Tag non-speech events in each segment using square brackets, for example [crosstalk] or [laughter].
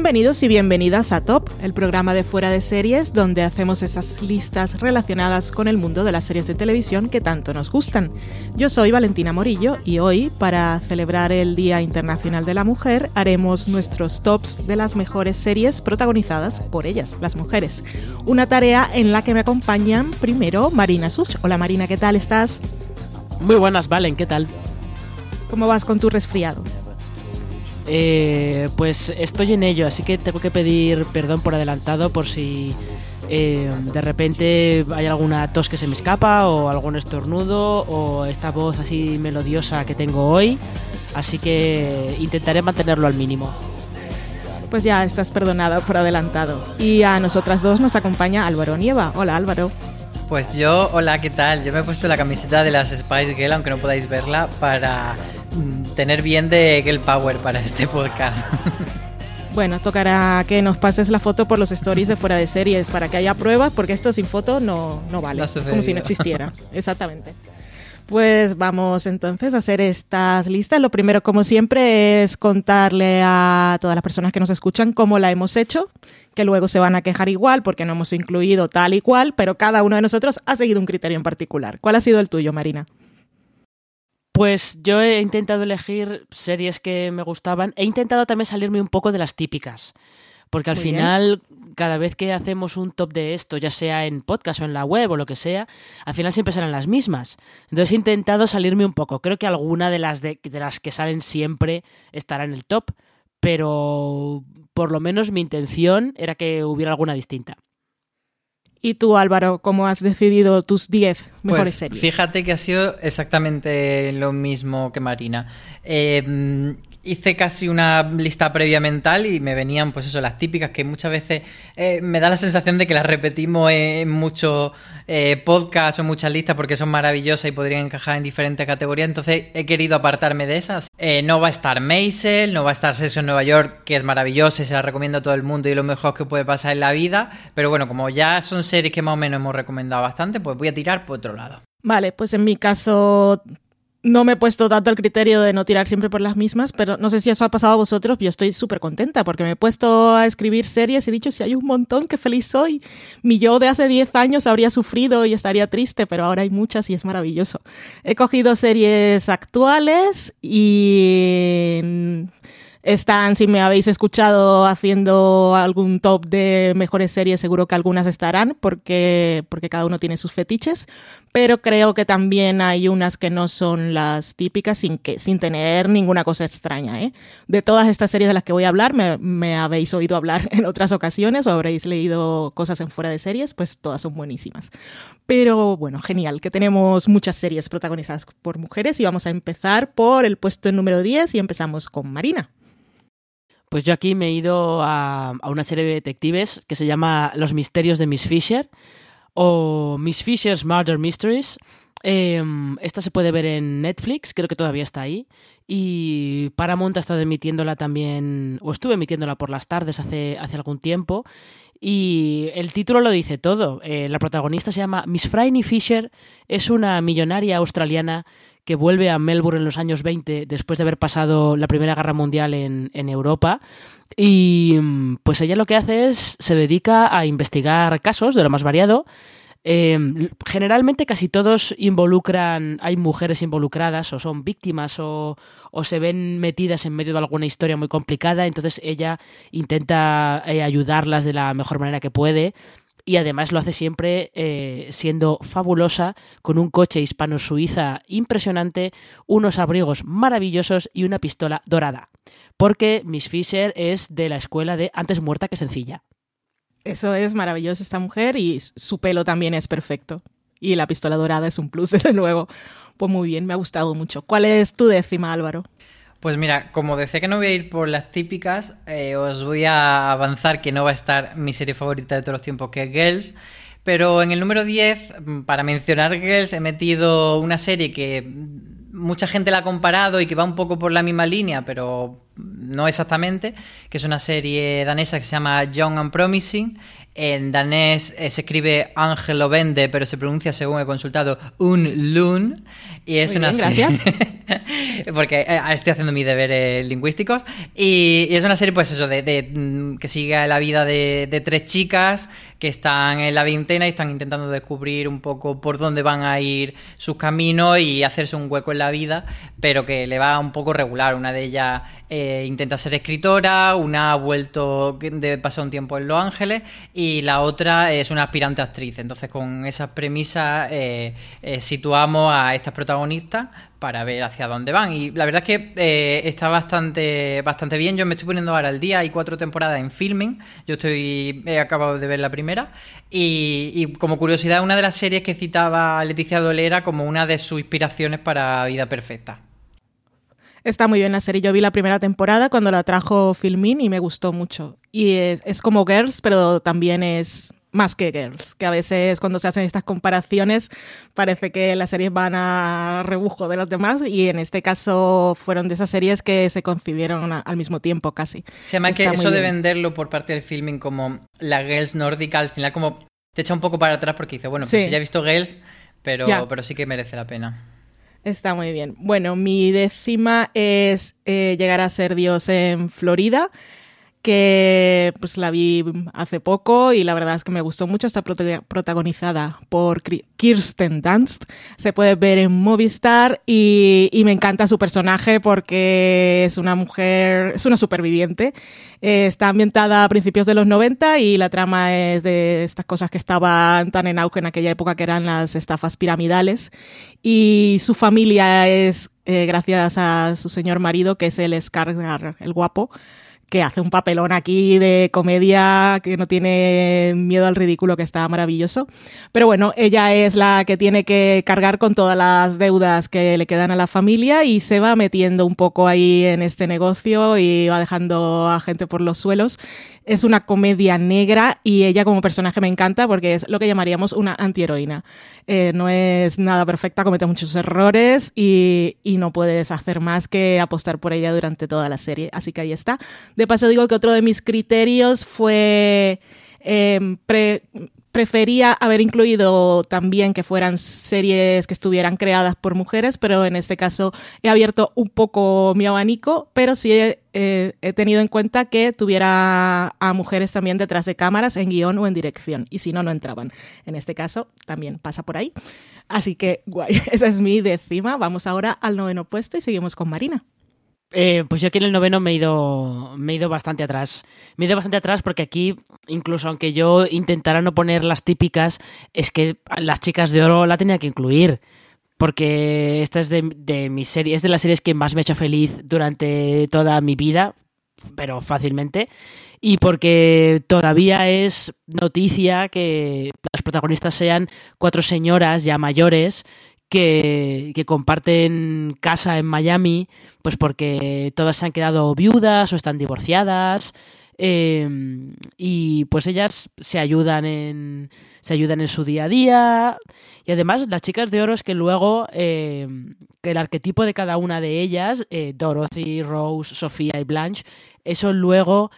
Bienvenidos y bienvenidas a Top, el programa de fuera de series donde hacemos esas listas relacionadas con el mundo de las series de televisión que tanto nos gustan. Yo soy Valentina Morillo y hoy, para celebrar el Día Internacional de la Mujer, haremos nuestros tops de las mejores series protagonizadas por ellas, las mujeres. Una tarea en la que me acompañan primero Marina Such. Hola Marina, ¿qué tal estás? Muy buenas, Valen, ¿qué tal? ¿Cómo vas con tu resfriado? Eh, pues estoy en ello, así que tengo que pedir perdón por adelantado por si eh, de repente hay alguna tos que se me escapa o algún estornudo o esta voz así melodiosa que tengo hoy. Así que intentaré mantenerlo al mínimo. Pues ya estás perdonada por adelantado. Y a nosotras dos nos acompaña Álvaro Nieva. Hola Álvaro. Pues yo, hola, ¿qué tal? Yo me he puesto la camiseta de las Spice Girl, aunque no podáis verla, para tener bien de Girl Power para este podcast. [laughs] Bueno, tocará que nos pases la foto por los stories de fuera de series para que haya pruebas, porque esto sin foto no, no vale, No como si no existiera. [laughs] Exactamente. Pues vamos entonces a hacer estas listas. Lo primero, como siempre, es contarle a todas las personas que nos escuchan cómo la hemos hecho, que luego se van a quejar igual porque no hemos incluido tal y cual, pero cada uno de nosotros ha seguido un criterio en particular. ¿Cuál ha sido el tuyo, Marina? Pues yo he intentado elegir series que me gustaban. He intentado también salirme un poco de las típicas. Porque al Muy bien. final, cada vez que hacemos un top de esto, ya sea en podcast o en la web o lo que sea, al final siempre serán las mismas. Entonces he intentado salirme un poco. Creo que alguna de las, de, de las que salen siempre estará en el top, pero por lo menos mi intención era que hubiera alguna distinta. Y tú, Álvaro, ¿cómo has decidido tus 10 mejores Pues, series? Fíjate que ha sido exactamente lo mismo que Marina. Eh, hice casi una lista previa mental y me venían, pues eso, las típicas que muchas veces eh, me da la sensación de que las repetimos en muchos eh, podcasts o muchas listas porque son maravillosas y podrían encajar en diferentes categorías. Entonces he querido apartarme de esas. Eh, no va a estar Maisel, no va a estar Sexo en Nueva York, que es maravillosa y se la recomiendo a todo el mundo y lo mejor que puede pasar en la vida. Pero bueno, como ya son series que más o menos hemos recomendado bastante, pues voy a tirar por otro lado. Vale, pues en mi caso no me he puesto tanto el criterio de no tirar siempre por las mismas, pero no sé si eso ha pasado a vosotros. Yo estoy súper contenta porque me he puesto a escribir series y he dicho, si hay un montón, qué feliz soy. Mi yo de hace 10 años habría sufrido y estaría triste, pero ahora hay muchas y es maravilloso. He cogido series actuales y están, si me habéis escuchado haciendo algún top de mejores series, seguro que algunas estarán, porque, porque cada uno tiene sus fetiches. Pero creo que también hay unas que no son las típicas sin, que, sin tener ninguna cosa extraña. ¿eh? De todas estas series de las que voy a hablar, me, me habéis oído hablar [laughs] en otras ocasiones o habréis leído cosas en fuera de series, pues todas son buenísimas. Pero bueno, genial, que tenemos muchas series protagonizadas por mujeres y vamos a empezar por el puesto número 10 y empezamos con Marina. Pues yo aquí me he ido a, a una serie de detectives que se llama Los misterios de Miss Fisher o Miss Fisher's Murder Mysteries. Eh, esta se puede ver en Netflix, creo que todavía está ahí. Y Paramount ha estado emitiéndola también, o estuve emitiéndola por las tardes hace, hace algún tiempo. Y el título lo dice todo. Eh, la protagonista se llama Miss Franny Fisher, es una millonaria australiana que vuelve a Melbourne en los años 20 después de haber pasado la Primera Guerra Mundial en, Europa. Y mm, pues ella lo que hace es, se dedica a investigar casos de lo más variado. Em, generalmente casi todos involucran, hay mujeres involucradas o son víctimas o, se ven metidas en medio de alguna historia muy complicada, entonces ella intenta eh, ayudarlas de la mejor manera que puede y además lo hace siempre eh, siendo fabulosa, con un coche hispano-suiza impresionante, unos abrigos maravillosos y una pistola dorada. Porque Miss Fisher es de la escuela de antes muerta que sencilla. Eso es maravilloso esta mujer y su pelo también es perfecto. Y la pistola dorada es un plus, [laughs] desde luego. Pues muy bien, me ha gustado mucho. ¿Cuál es tu décima, Álvaro? Pues mira, como decía que no voy a ir por las típicas, eh, os voy a avanzar que no va a estar mi serie favorita de todos los tiempos, que es Girls. Pero en el número 10, para mencionar Girls, he metido una serie que mucha gente la ha comparado y que va un poco por la misma línea, pero no exactamente, que es una serie danesa que se llama Young and Promising. En danés eh, se escribe Ángelo Vende, pero se pronuncia, según he consultado, Un Lun. Y es una serie. [laughs] [laughs] porque eh, estoy haciendo mis deberes lingüísticos. Y, es una serie, pues eso, de, mm, que sigue la vida de, de, tres chicas que están en la veintena y están intentando descubrir un poco por dónde van a ir sus caminos y hacerse un hueco en la vida, pero que le va un poco regular. Una de ellas eh, intenta ser escritora, una ha vuelto de pasar un tiempo en Los Ángeles y la otra es una aspirante actriz. Entonces, con esas premisas eh, eh, situamos a estas protagonistas para ver hacia dónde van. Y la verdad es que está bastante, bastante bien. Yo me estoy poniendo ahora al día. Hay cuatro temporadas en filming. Yo estoy he acabado de ver la primera. Y, como curiosidad, una de las series que citaba Leticia Dolera como una de sus inspiraciones para Vida Perfecta. Está muy bien la serie. Yo vi la primera temporada cuando la trajo Filmin y me gustó mucho. Y es, como Girls, pero también es más que Girls, que a veces cuando se hacen estas comparaciones parece que las series van a rebujo de los demás y en este caso fueron de esas series que se concibieron al mismo tiempo casi. Se llama que eso de venderlo por parte del filming como la Girls nórdica, al final como te echa un poco para atrás porque dice, bueno, pues sí. ya he visto Girls, pero, pero sí que merece la pena. Está muy bien. Bueno, mi décima es eh, llegar a ser Dios en Florida que pues la vi hace poco y la verdad es que me gustó mucho. Está protagonizada por Kirsten Dunst. Se puede ver en Movistar y, me encanta su personaje porque es una mujer, es una superviviente. Eh, está ambientada a principios de los 90 y la trama es de estas cosas que estaban tan en auge en aquella época que eran las estafas piramidales. Y su familia es eh, gracias a su señor marido que es el Skarsgård, el guapo que hace un papelón aquí de comedia que no tiene miedo al ridículo, que está maravilloso. Pero bueno, ella es la que tiene que cargar con todas las deudas que le quedan a la familia y se va metiendo un poco ahí en este negocio y va dejando a gente por los suelos. Es una comedia negra y ella como personaje me encanta porque es lo que llamaríamos una antiheroína. Eh, no es nada perfecta, comete muchos errores y, no puedes hacer más que apostar por ella durante toda la serie. Así que ahí está. De paso digo que otro de mis criterios fue... Em, prefería haber incluido también que fueran series que estuvieran creadas por mujeres, pero en este caso he abierto un poco mi abanico, pero sí he, tenido en cuenta que tuviera a mujeres también detrás de cámaras en guion o en dirección, y si no, no entraban. En este caso también pasa por ahí. Así que guay, [laughs] esa es mi décima. Vamos ahora al noveno puesto y seguimos con Marina. Eh, pues yo aquí en el noveno me he ido me he ido bastante atrás. Me he ido bastante atrás porque aquí, incluso aunque yo intentara no poner las típicas, es que las chicas de oro la tenía que incluir. Porque esta es de, de mis series, es de las series que más me ha hecho feliz durante toda mi vida, pero fácilmente. Y porque todavía es noticia que las protagonistas sean cuatro señoras ya mayores que, comparten casa en Miami, pues porque todas se han quedado viudas o están divorciadas. Em, y pues ellas se ayudan en se ayudan en su día a día y además las chicas de oro es que luego em, que el arquetipo de cada una de ellas eh, Dorothy, Rose, Sofía y Blanche eso luego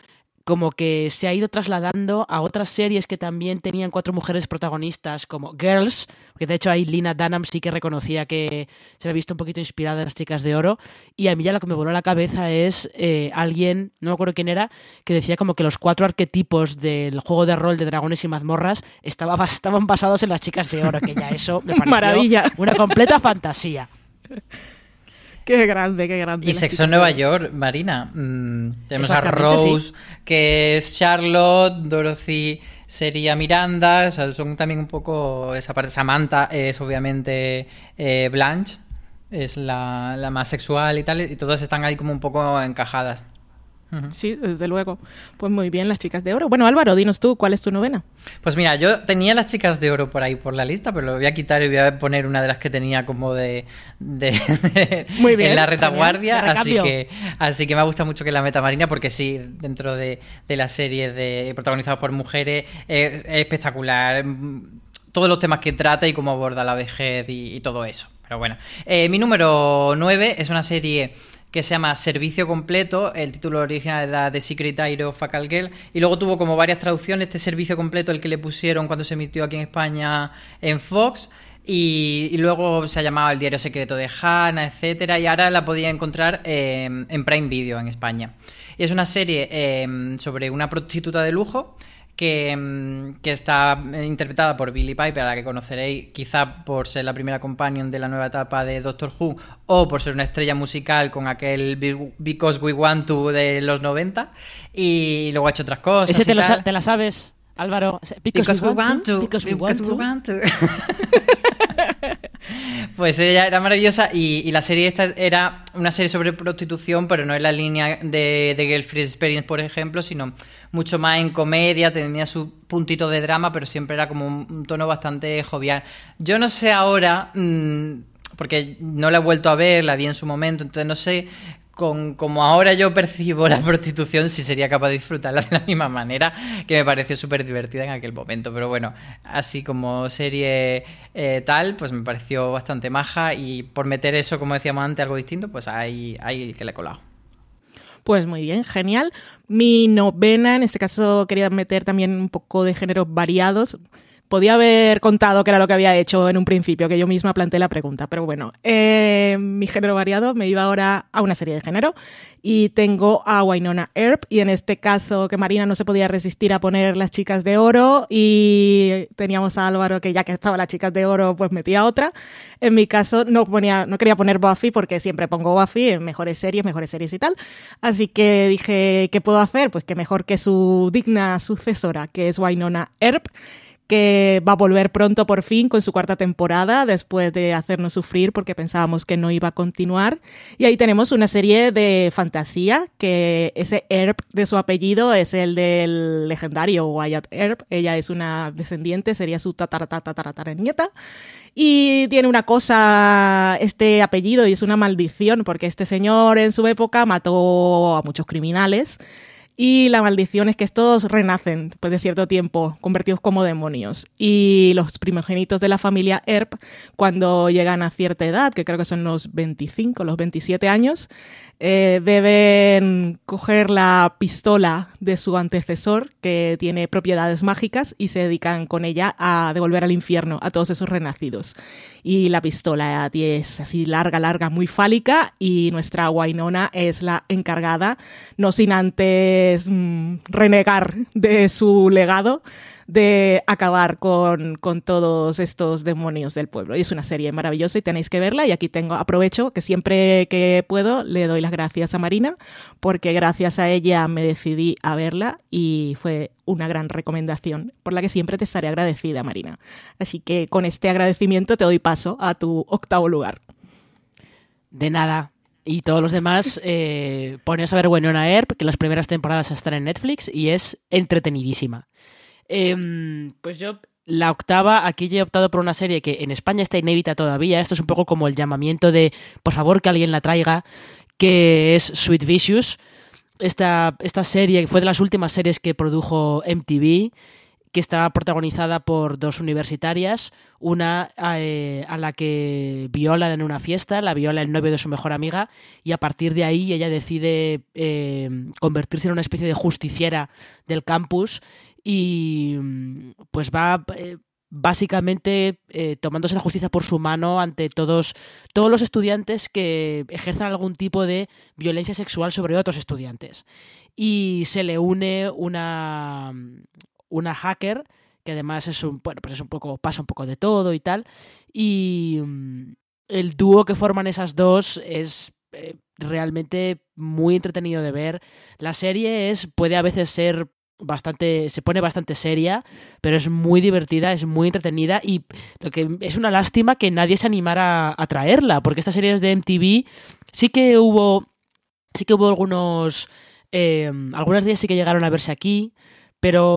como que se ha ido trasladando a otras series que también tenían cuatro mujeres protagonistas, como Girls, que de hecho ahí Lina Dunham sí que reconocía que se había visto un poquito inspirada en las chicas de oro, y a mí ya lo que me voló a la cabeza es eh, alguien, no me acuerdo quién era, que decía como que los cuatro arquetipos del juego de rol de dragones y mazmorras estaba, estaban basados en las chicas de oro, que ya eso me pareció [laughs] Maravilla. una completa fantasía. [laughs] Qué grande, qué grande. Y Sexo en Nueva York, Marina. Mm, tenemos a Rose, que es Charlotte, Dorothy sería Miranda, o sea, son también un poco esa parte. Samantha es obviamente eh, Blanche, es la, la más sexual y tal, y todas están ahí como un poco encajadas. Sí, desde luego. Pues muy bien, las chicas de oro. Bueno, Álvaro, dinos tú, ¿cuál es tu novena? Pues mira, yo tenía las chicas de oro por ahí por la lista, pero lo voy a quitar y voy a poner una de las que tenía como de, de- de- [laughs] Muy bien, en la retaguardia, así que así que me gusta mucho que la meta Marina porque sí, dentro de, de la serie de protagonizada por mujeres es espectacular mm, todos los temas que trata y cómo aborda la vejez y, y todo eso. Pero bueno, Eh, mi número 9 es una serie que se llama Servicio Completo. El título original era The Secret Diary of a Call Girl. Y luego tuvo como varias traducciones. Este Servicio Completo, el que le pusieron cuando se emitió aquí en España en Fox. Y, luego se ha llamado El Diario Secreto de Hannah, etcétera. Y ahora la podía encontrar en Prime Video en España. Y es una serie eh, sobre una prostituta de lujo que, mm, que está eh, interpretada por Billie Piper, a la que conoceréis quizá por ser la primera companion de la nueva etapa de Doctor Who o por ser una estrella musical con aquel Be- Because We Want To de los 90 y luego ha hecho otras cosas. Ese y te, lo tal. te la sabes, Álvaro. Because, we want to. Because we because want we to. want to. [laughs] [laughs] pues ella era maravillosa y, la serie esta era una serie sobre prostitución, pero no en la línea de, de Girlfriend Experience, por ejemplo, sino mucho más en comedia, tenía su puntito de drama, pero siempre era como un, un tono bastante jovial. Yo no sé ahora, mm, porque no la he vuelto a ver, la vi en su momento, entonces no sé con como ahora yo percibo la prostitución, si sería capaz de disfrutarla de la misma manera, que me pareció súper divertida en aquel momento. Pero bueno, así como serie eh, tal, pues me pareció bastante maja y por meter eso, como decíamos antes, algo distinto, pues ahí, ahí que le he colado. Pues muy bien, genial. Mi novena, en este caso quería meter también un poco de géneros variados. Podía haber contado que era lo que había hecho en un principio, que yo misma planteé la pregunta, pero bueno, eh, mi género variado me iba ahora a una serie de género y tengo a Wynonna Earp y en este caso que Marina no se podía resistir a poner las chicas de oro y teníamos a Álvaro que ya que estaba las chicas de oro pues metía otra. En mi caso no ponía, no quería poner Buffy porque siempre pongo Buffy en mejores series, mejores series y tal. Así que dije, ¿qué puedo hacer? Pues que mejor que su digna sucesora, que es Wynonna Earp que va a volver pronto por fin con su cuarta temporada después de hacernos sufrir porque pensábamos que no iba a continuar. Y ahí tenemos una serie de fantasía que ese Earp de su apellido es el del legendario Wyatt Earp. Ella es una descendiente, sería su nieta. Y tiene una cosa, este apellido, y es una maldición, porque este señor en su época mató a muchos criminales. Y la maldición es que estos renacen después de cierto tiempo, convertidos como demonios. Y los primogénitos de la familia Earp, cuando llegan a cierta edad, que creo que son los 25, los 27 años, eh, deben coger la pistola de su antecesor, que tiene propiedades mágicas, y se dedican con ella a devolver al infierno a todos esos renacidos. Y la pistola es así larga, larga, muy fálica, y nuestra Wainona es la encargada, no sin antes mm, renegar de su legado, de acabar con, con, todos estos demonios del pueblo. Y es una serie maravillosa y tenéis que verla. Y aquí tengo, aprovecho que siempre que puedo le doy las gracias a Marina, porque gracias a ella me decidí a verla y fue una gran recomendación por la que siempre te estaré agradecida, Marina. Así que con este agradecimiento te doy paso a tu octavo lugar. De nada. Y todos los demás, [laughs] eh, poneos a ver Winona Earp, que las primeras temporadas están en Netflix y es entretenidísima. Eh, pues yo, la octava, aquí ya he optado por una serie que en España está inédita todavía. Esto es un poco como el llamamiento de, por favor, que alguien la traiga, que es Sweet Vicious. Esta, esta serie fue de las últimas series que produjo MTV, que está protagonizada por dos universitarias, una eh, a la que violan en una fiesta, la viola el novio de su mejor amiga, y a partir de ahí ella decide eh, convertirse en una especie de justiciera del campus y pues va eh, básicamente tomándose la justicia por su mano ante todos, todos los estudiantes que ejercen algún tipo de violencia sexual sobre otros estudiantes. Y se le une una, una hacker que además es un, bueno, pues es un poco, pasa un poco de todo y tal. Y mm, el dúo que forman esas dos es eh, realmente muy entretenido de ver. La serie es, puede a veces ser bastante, se pone bastante seria, pero es muy divertida, es muy entretenida y lo que es una lástima que nadie se animara a, traerla, porque esta serie es de MTV, sí que hubo, sí que hubo algunos, eh, algunas días sí que llegaron a verse aquí, pero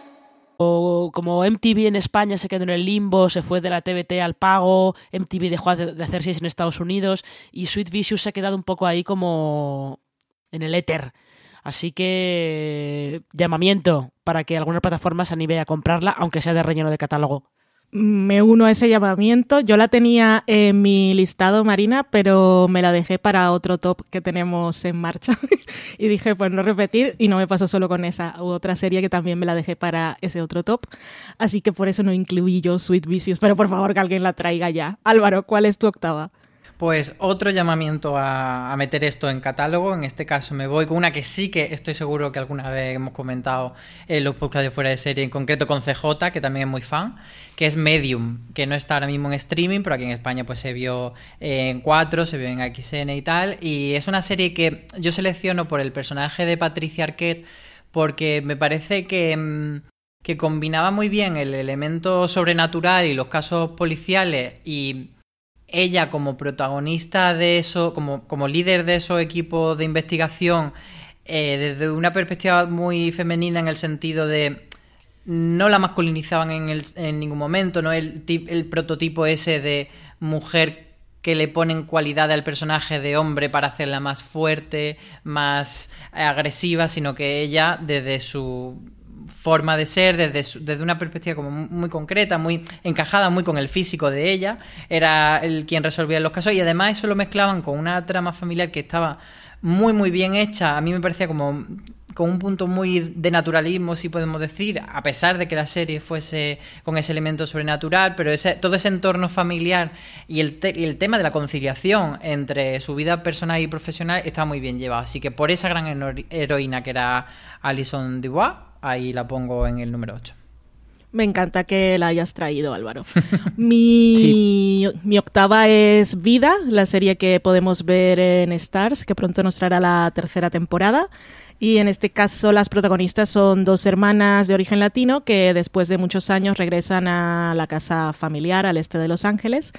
como MTV en España se quedó en el limbo, se fue de la TBT al pago, MTV dejó de hacer series en Estados Unidos y Sweet Vicious se ha quedado un poco ahí como en el éter. Así que llamamiento para que alguna plataforma se anime a comprarla, aunque sea de relleno de catálogo me uno a ese llamamiento. Yo la tenía en mi listado, Marina, pero me la dejé para otro top que tenemos en marcha. [laughs] y dije, pues no repetir, y no me pasó solo con esa. Hubo otra serie que también me la dejé para ese otro top. Así que por eso no incluí yo Sweet Vicious, pero por favor que alguien la traiga ya. Álvaro, ¿cuál es tu octava? Pues otro llamamiento a, meter esto en catálogo. En este caso me voy con una que sí que estoy seguro que alguna vez hemos comentado en los podcasts de fuera de serie, en concreto con CJ, que también es muy fan, que es Medium, que no está ahora mismo en streaming, pero aquí en España pues se vio en 4, se vio en XN y tal. Y es una serie que yo selecciono por el personaje de Patricia Arquette porque me parece que mm, que combinaba muy bien el elemento sobrenatural y los casos policiales y ella como protagonista de eso, como, como líder de esos equipos de investigación, eh, desde una perspectiva muy femenina en el sentido de no la masculinizaban en, el, en ningún momento, no el, el prototipo ese de mujer que le ponen cualidad al personaje de hombre para hacerla más fuerte, más agresiva, sino que ella desde su forma de ser desde, desde una perspectiva como muy concreta, muy encajada, muy con el físico de ella, era el quien resolvía los casos y además eso lo mezclaban con una trama familiar que estaba muy muy bien hecha, a mí me parecía como con un punto muy de naturalismo, si podemos decir, a pesar de que la serie fuese con ese elemento sobrenatural, pero ese, todo ese entorno familiar y el, y el tema de la conciliación entre su vida personal y profesional está muy bien llevado. Así que por esa gran heroína que era Alison Dubois, ahí la pongo en el número 8. Me encanta que la hayas traído, Álvaro. [laughs] mi, mi, octava es Vida, la serie que podemos ver en Stars, que pronto nos traerá la tercera temporada. Y en este caso las protagonistas son dos hermanas de origen latino que después de muchos años regresan a la casa familiar al este de Los Ángeles.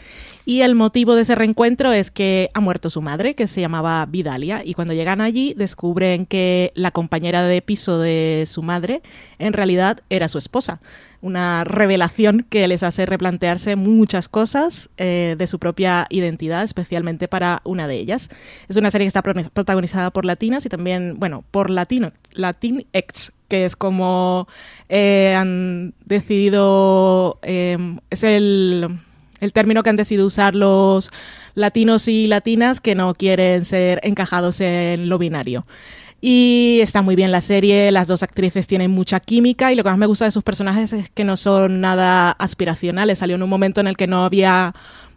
Y el motivo de ese reencuentro es que ha muerto su madre, que se llamaba Vidalia. Y cuando llegan allí descubren que la compañera de piso de su madre en realidad era su esposa una revelación que les hace replantearse muchas cosas eh, de su propia identidad, especialmente para una de ellas. Es una serie que está protagonizada por latinas y también, bueno, por latino, Latinx, que es como eh, han decidido, em, es el, el término que han decidido usar los latinos y latinas que no quieren ser encajados en lo binario. Y está muy bien la serie, las dos actrices tienen mucha química y lo que más me gusta de sus personajes es que no son nada aspiracionales. Salió en un momento en el que no había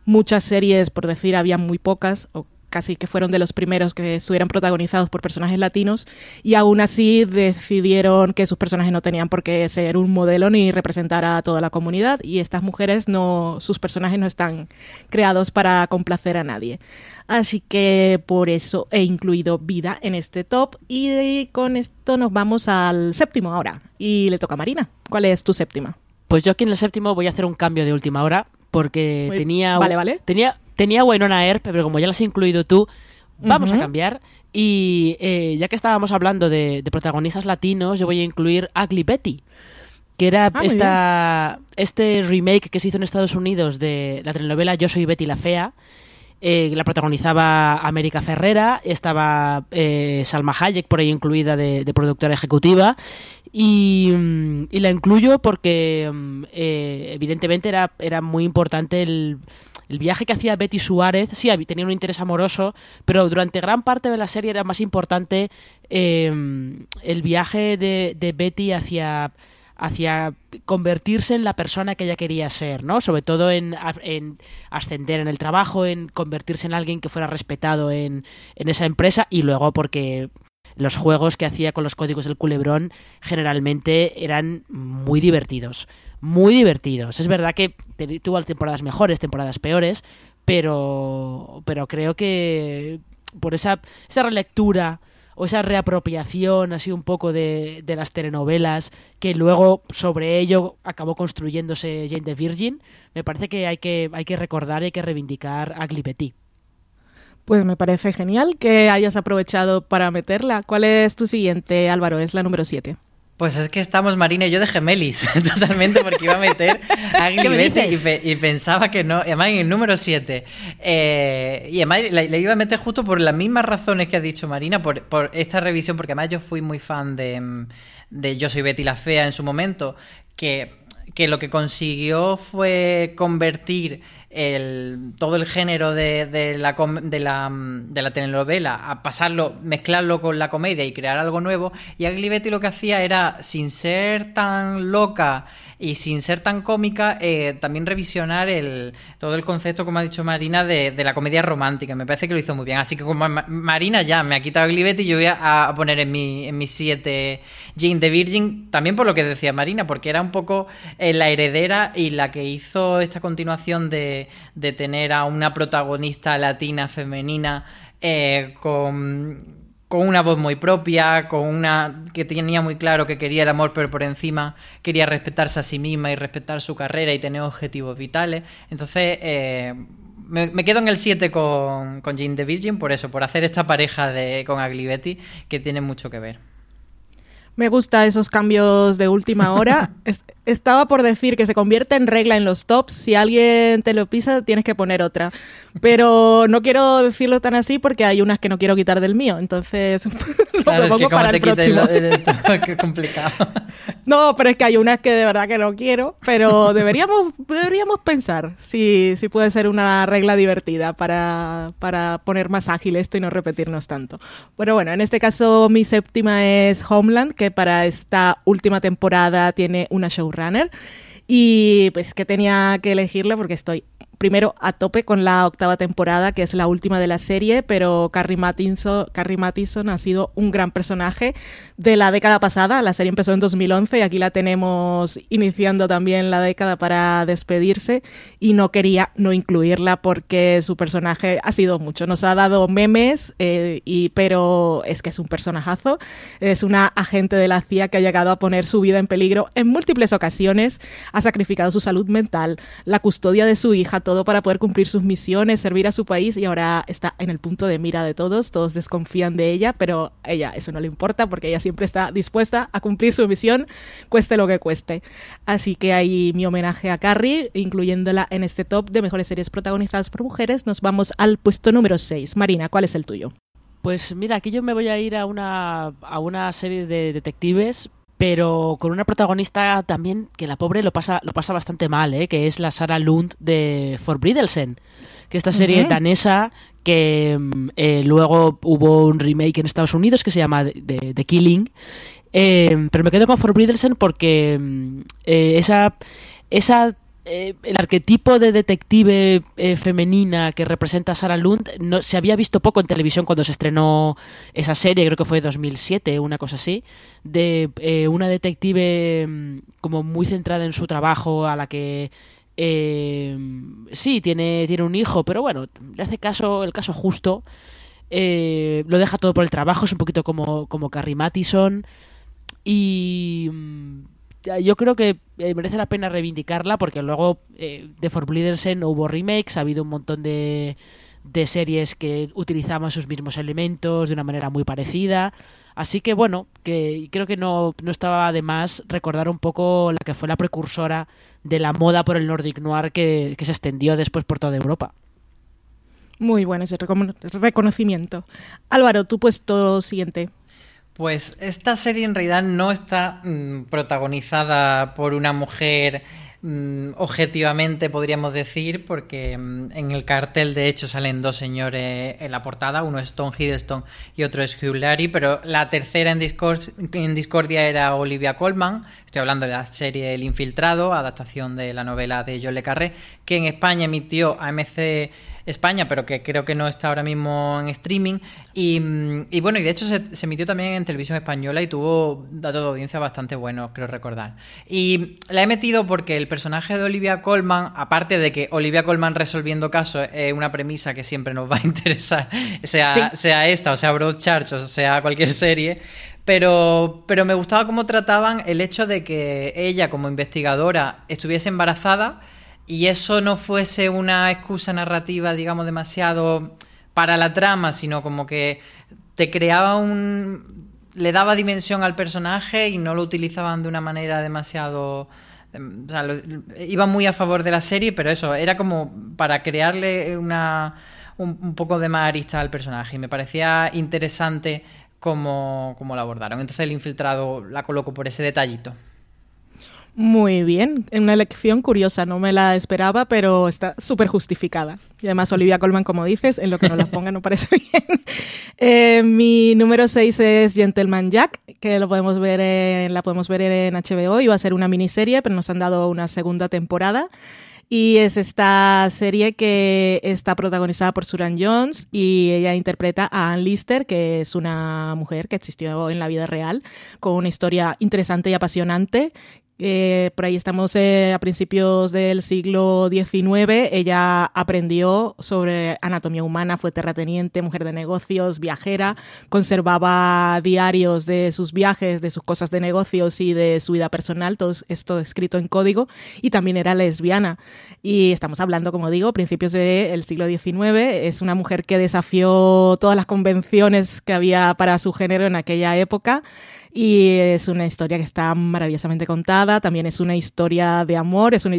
muchas series, por decir, había muy pocas, casi que fueron de los primeros que estuvieran protagonizados por personajes latinos, y aún así decidieron que sus personajes no tenían por qué ser un modelo ni representar a toda la comunidad, y estas mujeres no, sus personajes no están creados para complacer a nadie. Así que por eso he incluido vida en este top, y con esto nos vamos al séptimo ahora, y le toca a Marina. ¿Cuál es tu séptima? Pues yo aquí en el séptimo voy a hacer un cambio de última hora porque Muy- tenía vale, vale. tenía tenía Winona Earp, pero como ya las he incluido tú, vamos a cambiar. Y eh, ya que estábamos hablando de, de protagonistas latinos, yo voy a incluir Ugly Betty, que era Ah, esta este remake que se hizo en Estados Unidos de la telenovela Yo soy Betty la fea. Eh, la protagonizaba América Ferrera, estaba eh, Salma Hayek por ahí incluida de, de productora ejecutiva. Y, mm, y la incluyo porque mm, eh, evidentemente era, era muy importante el, el viaje que hacía Betty Suárez. Sí, tenía un interés amoroso, pero durante gran parte de la serie era más importante eh, el viaje de, Betty hacia hacia convertirse en la persona que ella quería ser, ¿no? Sobre todo en ascender en el trabajo, en convertirse en alguien que fuera respetado en, en esa empresa y luego porque los juegos que hacía con los códigos del culebrón generalmente eran muy divertidos. Muy divertidos. Es verdad que tuvo temporadas mejores, temporadas peores, pero, pero creo que por esa, esa relectura o esa reapropiación así un poco de, de las telenovelas que luego sobre ello acabó construyéndose Jane the Virgin, me parece que hay que, hay que recordar y hay que reivindicar a Ugly Betty. Pues me parece genial que hayas aprovechado para meterla. ¿Cuál es tu siguiente, Álvaro? Es la número 7. Pues es que estamos Marina y yo de gemelis, [laughs] totalmente, porque iba a meter a ¿Qué me Betty y, pe- y pensaba que no. y Además, en el número 7. y además la iba a meter justo por las mismas razones que ha dicho Marina, por, por esta revisión, porque además yo fui muy fan de, mm, de Yo soy Betty la Fea en su momento, que, que lo que consiguió fue convertir el, todo el género de, de la, de, la, de la telenovela a pasarlo, mezclarlo con la comedia y crear algo nuevo. Y Ugly Betty lo que hacía era, sin ser tan loca y sin ser tan cómica, eh, también revisionar el, todo el concepto, como ha dicho Marina, de, de la comedia romántica. Me parece que lo hizo muy bien. Así que como Ma- Marina ya me ha quitado Ugly Betty, yo voy a, a poner en mi, en mi siete Jane the Virgin, también por lo que decía Marina, porque era un poco la heredera y la que hizo esta continuación de, de tener a una protagonista latina femenina eh, con con una voz muy propia, con una que tenía muy claro que quería el amor, pero por encima quería respetarse a sí misma y respetar su carrera y tener objetivos vitales. Entonces, eh, me, me quedo en el 7 con, con Jane the Virgin por eso, por hacer esta pareja de, con Ugly Betty que tiene mucho que ver. Me gusta esos cambios de última hora. [laughs] Es- Estaba por decir que se convierte en regla en los tops. Si alguien te lo pisa, tienes que poner otra. Pero no quiero decirlo tan así porque hay unas que no quiero quitar del mío. Entonces, [laughs] lo Claro, es propongo que como para el próximo. el- qué complicado. [laughs] No, pero es que hay unas que de verdad que no quiero, pero deberíamos, deberíamos pensar si, si puede ser una regla divertida para, para poner más ágil esto y no repetirnos tanto. Pero bueno, en este caso mi séptima es Homeland, que para esta última temporada tiene una showrunner. Y pues que tenía que elegirla porque estoy primero a tope con la octava temporada, que es la última de la serie, pero Carrie Mathison, Carrie Mathison ha sido un gran personaje de la década pasada. La serie empezó en 2011 y aquí la tenemos iniciando también la década para despedirse y no quería no incluirla porque su personaje ha sido mucho. Nos ha dado memes, eh, y, pero es que es un personajazo. Es una agente de la CIA que ha llegado a poner su vida en peligro en múltiples ocasiones, ha sacrificado su salud mental, la custodia de su hija, todo para poder cumplir sus misiones, servir a su país y ahora está en el punto de mira de todos. Todos desconfían de ella, pero a ella eso no le importa porque ella siempre está dispuesta a cumplir su misión, cueste lo que cueste. Así que ahí mi homenaje a Carrie, incluyéndola en este top de mejores series protagonizadas por mujeres. Nos vamos al puesto número 6. Marina, ¿cuál es el tuyo? Pues mira, aquí yo me voy a ir a una, a una serie de detectives, pero con una protagonista también que la pobre lo pasa, lo pasa bastante mal, ¿eh? que es la Sarah Lund de For Bridelsen, que esta serie danesa que mm, eh, luego hubo un remake en Estados Unidos que se llama The, Killing. Eh, pero me quedo con Forbidden porque mm, eh, esa, esa el arquetipo de detective femenina que representa Sarah Lund no, se había visto poco en televisión cuando se estrenó esa serie, creo que fue 2007, una cosa así, de una detective mm, como muy centrada en su trabajo, a la que eh, sí, tiene, tiene un hijo, pero bueno, le hace caso, el caso justo. Eh, lo deja todo por el trabajo, es un poquito como, como Carrie Mathison. Y mm, yo creo que eh, merece la pena reivindicarla porque luego eh, de Forbidden hubo remakes, ha habido un montón de, de series que utilizaban sus mismos elementos de una manera muy parecida. Así que bueno, que creo que no, no estaba de más recordar un poco la que fue la precursora de la moda por el Nordic Noir que, se extendió después por toda Europa. Muy bueno ese reconocimiento. Álvaro, tu puesto siguiente. Pues esta serie en realidad no está mm, protagonizada por una mujer Mm, objetivamente podríamos decir, porque mm, en el cartel de hecho salen dos señores en la portada, uno es Tom Hiddleston y otro es Hugh Laurie, pero la tercera en, en Discordia era Olivia Colman, estoy hablando de la serie El Infiltrado, adaptación de la novela de John Le Carré, que en España emitió AMC España, pero que creo que no está ahora mismo en streaming. Y, bueno, y de hecho se, emitió también en televisión española y tuvo datos de audiencia bastante buenos, creo recordar. Y la he metido porque el personaje de Olivia Colman, aparte de que Olivia Colman resolviendo casos es una premisa que siempre nos va a interesar, [laughs] sea, sea esta, o sea Broadchurch, o sea cualquier serie, pero, pero me gustaba cómo trataban el hecho de que ella como investigadora estuviese embarazada y eso no fuese una excusa narrativa, digamos, demasiado para la trama, sino como que te creaba un... le daba dimensión al personaje y no lo utilizaban de una manera demasiado... O sea, iba muy a favor de la serie, pero eso, era como para crearle una, un, poco de más arista al personaje. Y me parecía interesante cómo, cómo lo abordaron. Entonces el infiltrado la coloco por ese detallito. Muy bien, una elección curiosa, no me la esperaba, pero está súper justificada. Y además Olivia Colman, como dices, en lo que no la ponga no parece [laughs] bien. Eh, mi número 6 es Gentleman Jack, que lo podemos ver en, la podemos ver en HBO, iba a ser una miniserie, pero nos han dado una segunda temporada. Y es esta serie que está protagonizada por Suran Jones y ella interpreta a Anne Lister, que es una mujer que existió en la vida real, con una historia interesante y apasionante eh, por ahí estamos eh, a principios del siglo XIX. Ella aprendió sobre anatomía humana, fue terrateniente, mujer de negocios, viajera, conservaba diarios de sus viajes, de sus cosas de negocios y de su vida personal, todo esto escrito en código, y también era lesbiana. Y estamos hablando, como digo, principios del siglo XIX. Es una mujer que desafió todas las convenciones que había para su género en aquella época. Y es una historia que está maravillosamente contada, también es una historia de amor, es una,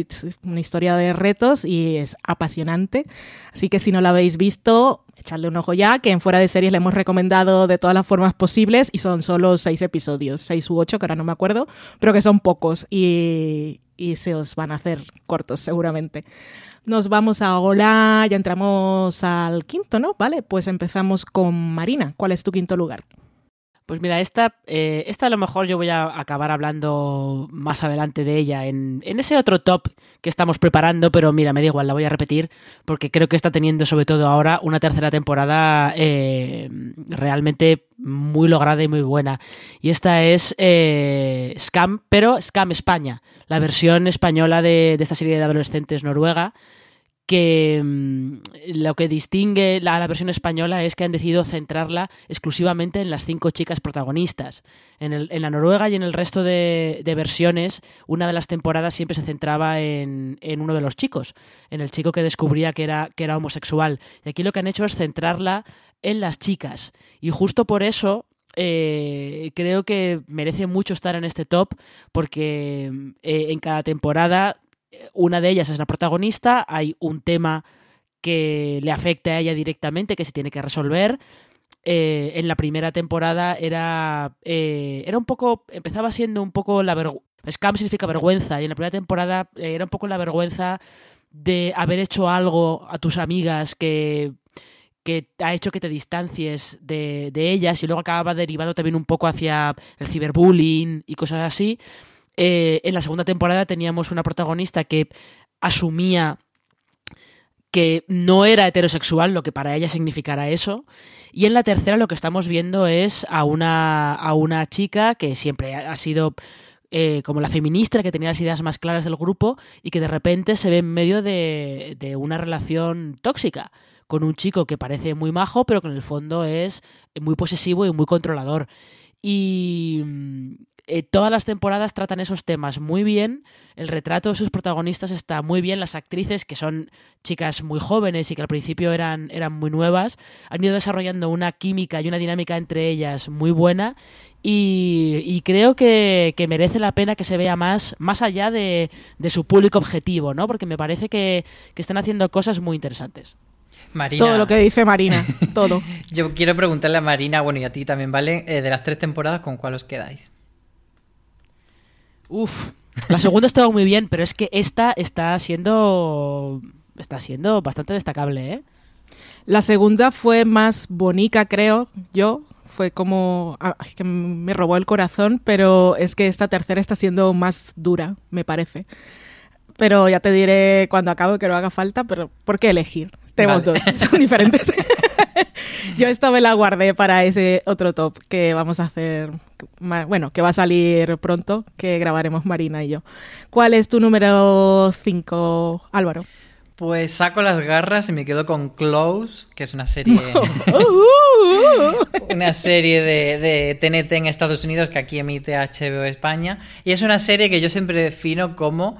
historia de retos y es apasionante. Así que si no la habéis visto, echadle un ojo ya, que en Fuera de Series le hemos recomendado de todas las formas posibles y son solo seis episodios, seis u ocho, que ahora no me acuerdo, pero que son pocos y, y se os van a hacer cortos seguramente. Nos vamos a hola, ya entramos al quinto, ¿no? Vale, pues empezamos con Marina. ¿Cuál es tu quinto lugar? Pues mira, esta, eh, esta a lo mejor yo voy a acabar hablando más adelante de ella en, ese otro top que estamos preparando, pero mira, me da igual, la voy a repetir porque creo que está teniendo sobre todo ahora una tercera temporada eh, realmente muy lograda y muy buena. Y esta es eh, Scam, pero Scam España, la versión española de, de esta serie de adolescentes noruega que mm, lo que distingue la, la, versión española es que han decidido centrarla exclusivamente en las cinco chicas protagonistas. En, el, en la Noruega y en el resto de, de, versiones, una de las temporadas siempre se centraba en, en, uno de los chicos, en el chico que descubría que era, que era homosexual. Y aquí lo que han hecho es centrarla en las chicas. Y justo por eso eh, creo que merece mucho estar en este top porque eh, en cada temporada una de ellas es la protagonista, hay un tema que le afecta a ella directamente, que se tiene que resolver. Eh, en la primera temporada era, eh, era un poco, empezaba siendo un poco la vergüenza, scam significa vergüenza, y en la primera temporada eh, era un poco la vergüenza de haber hecho algo a tus amigas que, que ha hecho que te distancies de, de ellas y luego acababa derivando también un poco hacia el ciberbullying y cosas así. Eh, en la segunda temporada teníamos una protagonista que asumía que no era heterosexual, lo que para ella significara eso. Y en la tercera lo que estamos viendo es a una, a una chica que siempre ha sido eh, como la feminista, que tenía las ideas más claras del grupo y que de repente se ve en medio de, de una relación tóxica con un chico que parece muy majo, pero que en el fondo es muy posesivo y muy controlador. Y eh, todas las temporadas tratan esos temas muy bien, el retrato de sus protagonistas está muy bien, las actrices, que son chicas muy jóvenes y que al principio eran, eran muy nuevas, han ido desarrollando una química y una dinámica entre ellas muy buena y, creo que, merece la pena que se vea más, más allá de, su público objetivo, ¿no? Porque me parece que, están haciendo cosas muy interesantes. Marina. Todo lo que dice Marina, todo. [laughs] Yo quiero preguntarle a Marina, bueno, y a ti también, ¿vale? Eh, de las tres temporadas, ¿con cuál os quedáis? Uf, la segunda estaba muy bien, pero es que esta está siendo está siendo bastante destacable, ¿eh? La segunda fue más bonita, creo, yo. Fue como... Ah, es que me robó el corazón, pero es que esta tercera está siendo más dura, me parece. Pero ya te diré cuando acabe que no haga falta, pero ¿por qué elegir? Tenemos dos, son diferentes. [laughs] [laughs] Yo esta me la guardé para ese otro top que vamos a hacer, bueno, que va a salir pronto, que grabaremos Marina y yo. ¿Cuál es tu número 5, Álvaro? Pues saco las garras y me quedo con Close, que es una serie. [laughs] una serie de, de, TNT en Estados Unidos que aquí emite HBO España. Y es una serie que yo siempre defino como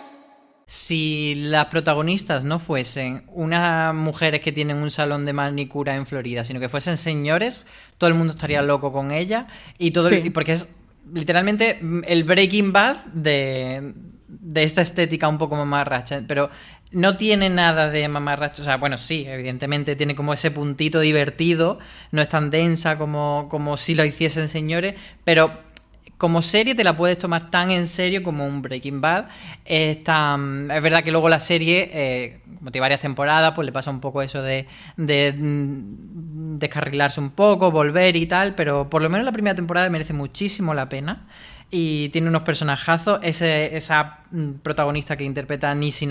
si las protagonistas no fuesen unas mujeres que tienen un salón de manicura en Florida, sino que fuesen señores, todo el mundo estaría loco con ella. Y todo porque es literalmente el Breaking Bad de, de esta estética un poco mamarracha. Pero no tiene nada de mamarracha. O sea, bueno, sí, evidentemente tiene como ese puntito divertido. No es tan densa como, como si lo hiciesen señores. Pero como serie te la puedes tomar tan en serio como un Breaking Bad. Es, es verdad que luego la serie, eh, como tiene varias temporadas, pues le pasa un poco eso de, de mm, descarrilarse un poco, volver y tal, pero por lo menos la primera temporada merece muchísimo la pena y tiene unos personajazos. Ese, esa mm, protagonista que interpreta Nisi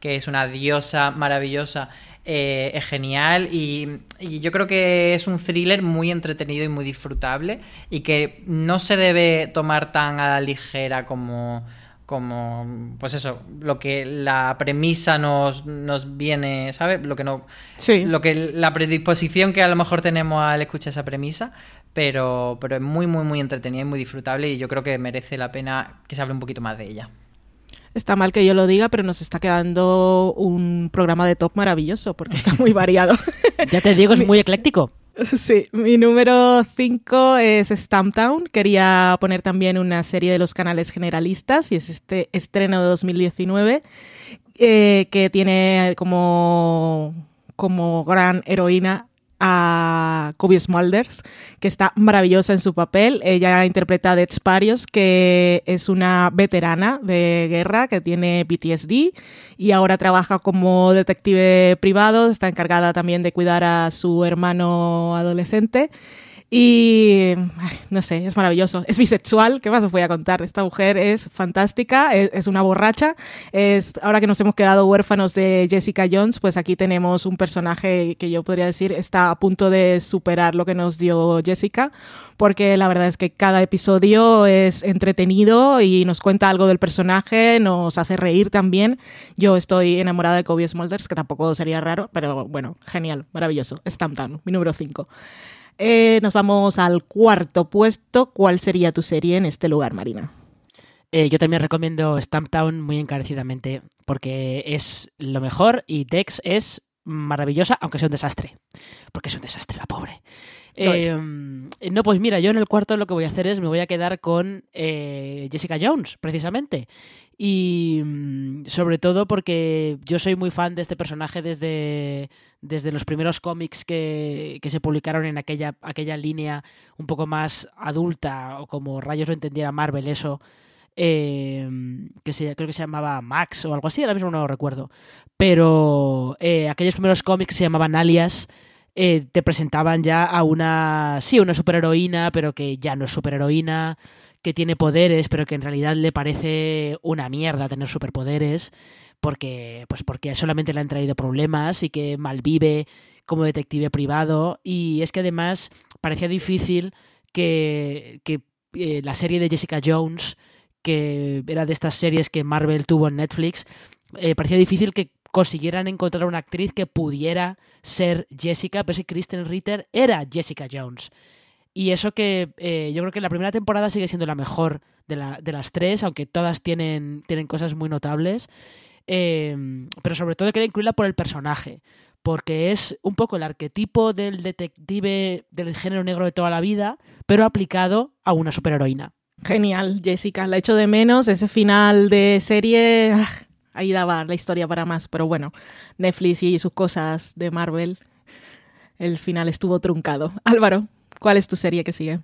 que es una diosa maravillosa, eh, es genial. Y, yo creo que es un thriller muy entretenido y muy disfrutable. Y que no se debe tomar tan a la ligera como. Como, pues eso, lo que la premisa nos, nos viene, ¿sabes? Lo que no. Sí. Lo que la predisposición que a lo mejor tenemos al escuchar esa premisa pero, pero es muy, muy, muy entretenida y muy disfrutable y yo creo que merece la pena que se hable un poquito más de ella. Está mal que yo lo diga, pero nos está quedando un programa de top maravilloso porque está muy variado. [laughs] ya te digo, es muy ecléctico. Sí, mi número 5 es Stamptown. Quería poner también una serie de los canales generalistas y es este estreno de 2019 eh, que tiene como, como gran heroína a Kobe Smulders, que está maravillosa en su papel. Ella interpreta a Dead Sparios, que es una veterana de guerra que tiene PTSD y ahora trabaja como detective privado. Está encargada también de cuidar a su hermano adolescente. Y no sé, es maravilloso. Es bisexual, ¿qué más os voy a contar? Esta mujer es fantástica, es, una borracha. Es, ahora que nos hemos quedado huérfanos de Jessica Jones, pues aquí tenemos un personaje que yo podría decir está a punto de superar lo que nos dio Jessica, porque la verdad es que cada episodio es entretenido y nos cuenta algo del personaje, nos hace reír también. Yo estoy enamorada de Kobe Smulders, que tampoco sería raro, pero bueno, genial, maravilloso. Stamptown, mi número 5. Eh, nos vamos al cuarto puesto. ¿Cuál sería tu serie en este lugar, Marina? Eh, yo también recomiendo Stamptown muy encarecidamente porque es lo mejor y Dex es maravillosa, aunque sea un desastre. Porque es un desastre, la pobre. Eh, no, pues mira, yo en el cuarto lo que voy a hacer es me voy a quedar con eh, Jessica Jones, precisamente. Y mm, sobre todo porque yo soy muy fan de este personaje desde, desde los primeros cómics que, se publicaron en aquella, aquella línea un poco más adulta, o como rayos lo entendiera Marvel, eso. Eh, que se, creo que se llamaba Max o algo así, ahora mismo no lo recuerdo. Pero aquellos primeros cómics que se llamaban Alias eh, te presentaban ya a una, sí, una superheroína, pero que ya no es superheroína, que tiene poderes, pero que en realidad le parece una mierda tener superpoderes, porque, pues porque solamente le han traído problemas y que malvive como detective privado. Y es que además parecía difícil que, que eh, la serie de Jessica Jones, que era de estas series que Marvel tuvo en Netflix, eh, parecía difícil que consiguieran encontrar una actriz que pudiera ser Jessica, pero si Kristen Ritter era Jessica Jones. Y eso que eh, yo creo que la primera temporada sigue siendo la mejor de, las tres, aunque todas tienen, tienen cosas muy notables. Eh, pero sobre todo quería incluirla por el personaje, porque es un poco el arquetipo del detective del género negro de toda la vida, pero aplicado a una superheroína. Genial, Jessica, la echo de menos, ese final de serie ah, ahí daba la historia para más, pero bueno, Netflix y sus cosas de Marvel, el final estuvo truncado. [laughs] Álvaro, ¿cuál es tu serie que sigue?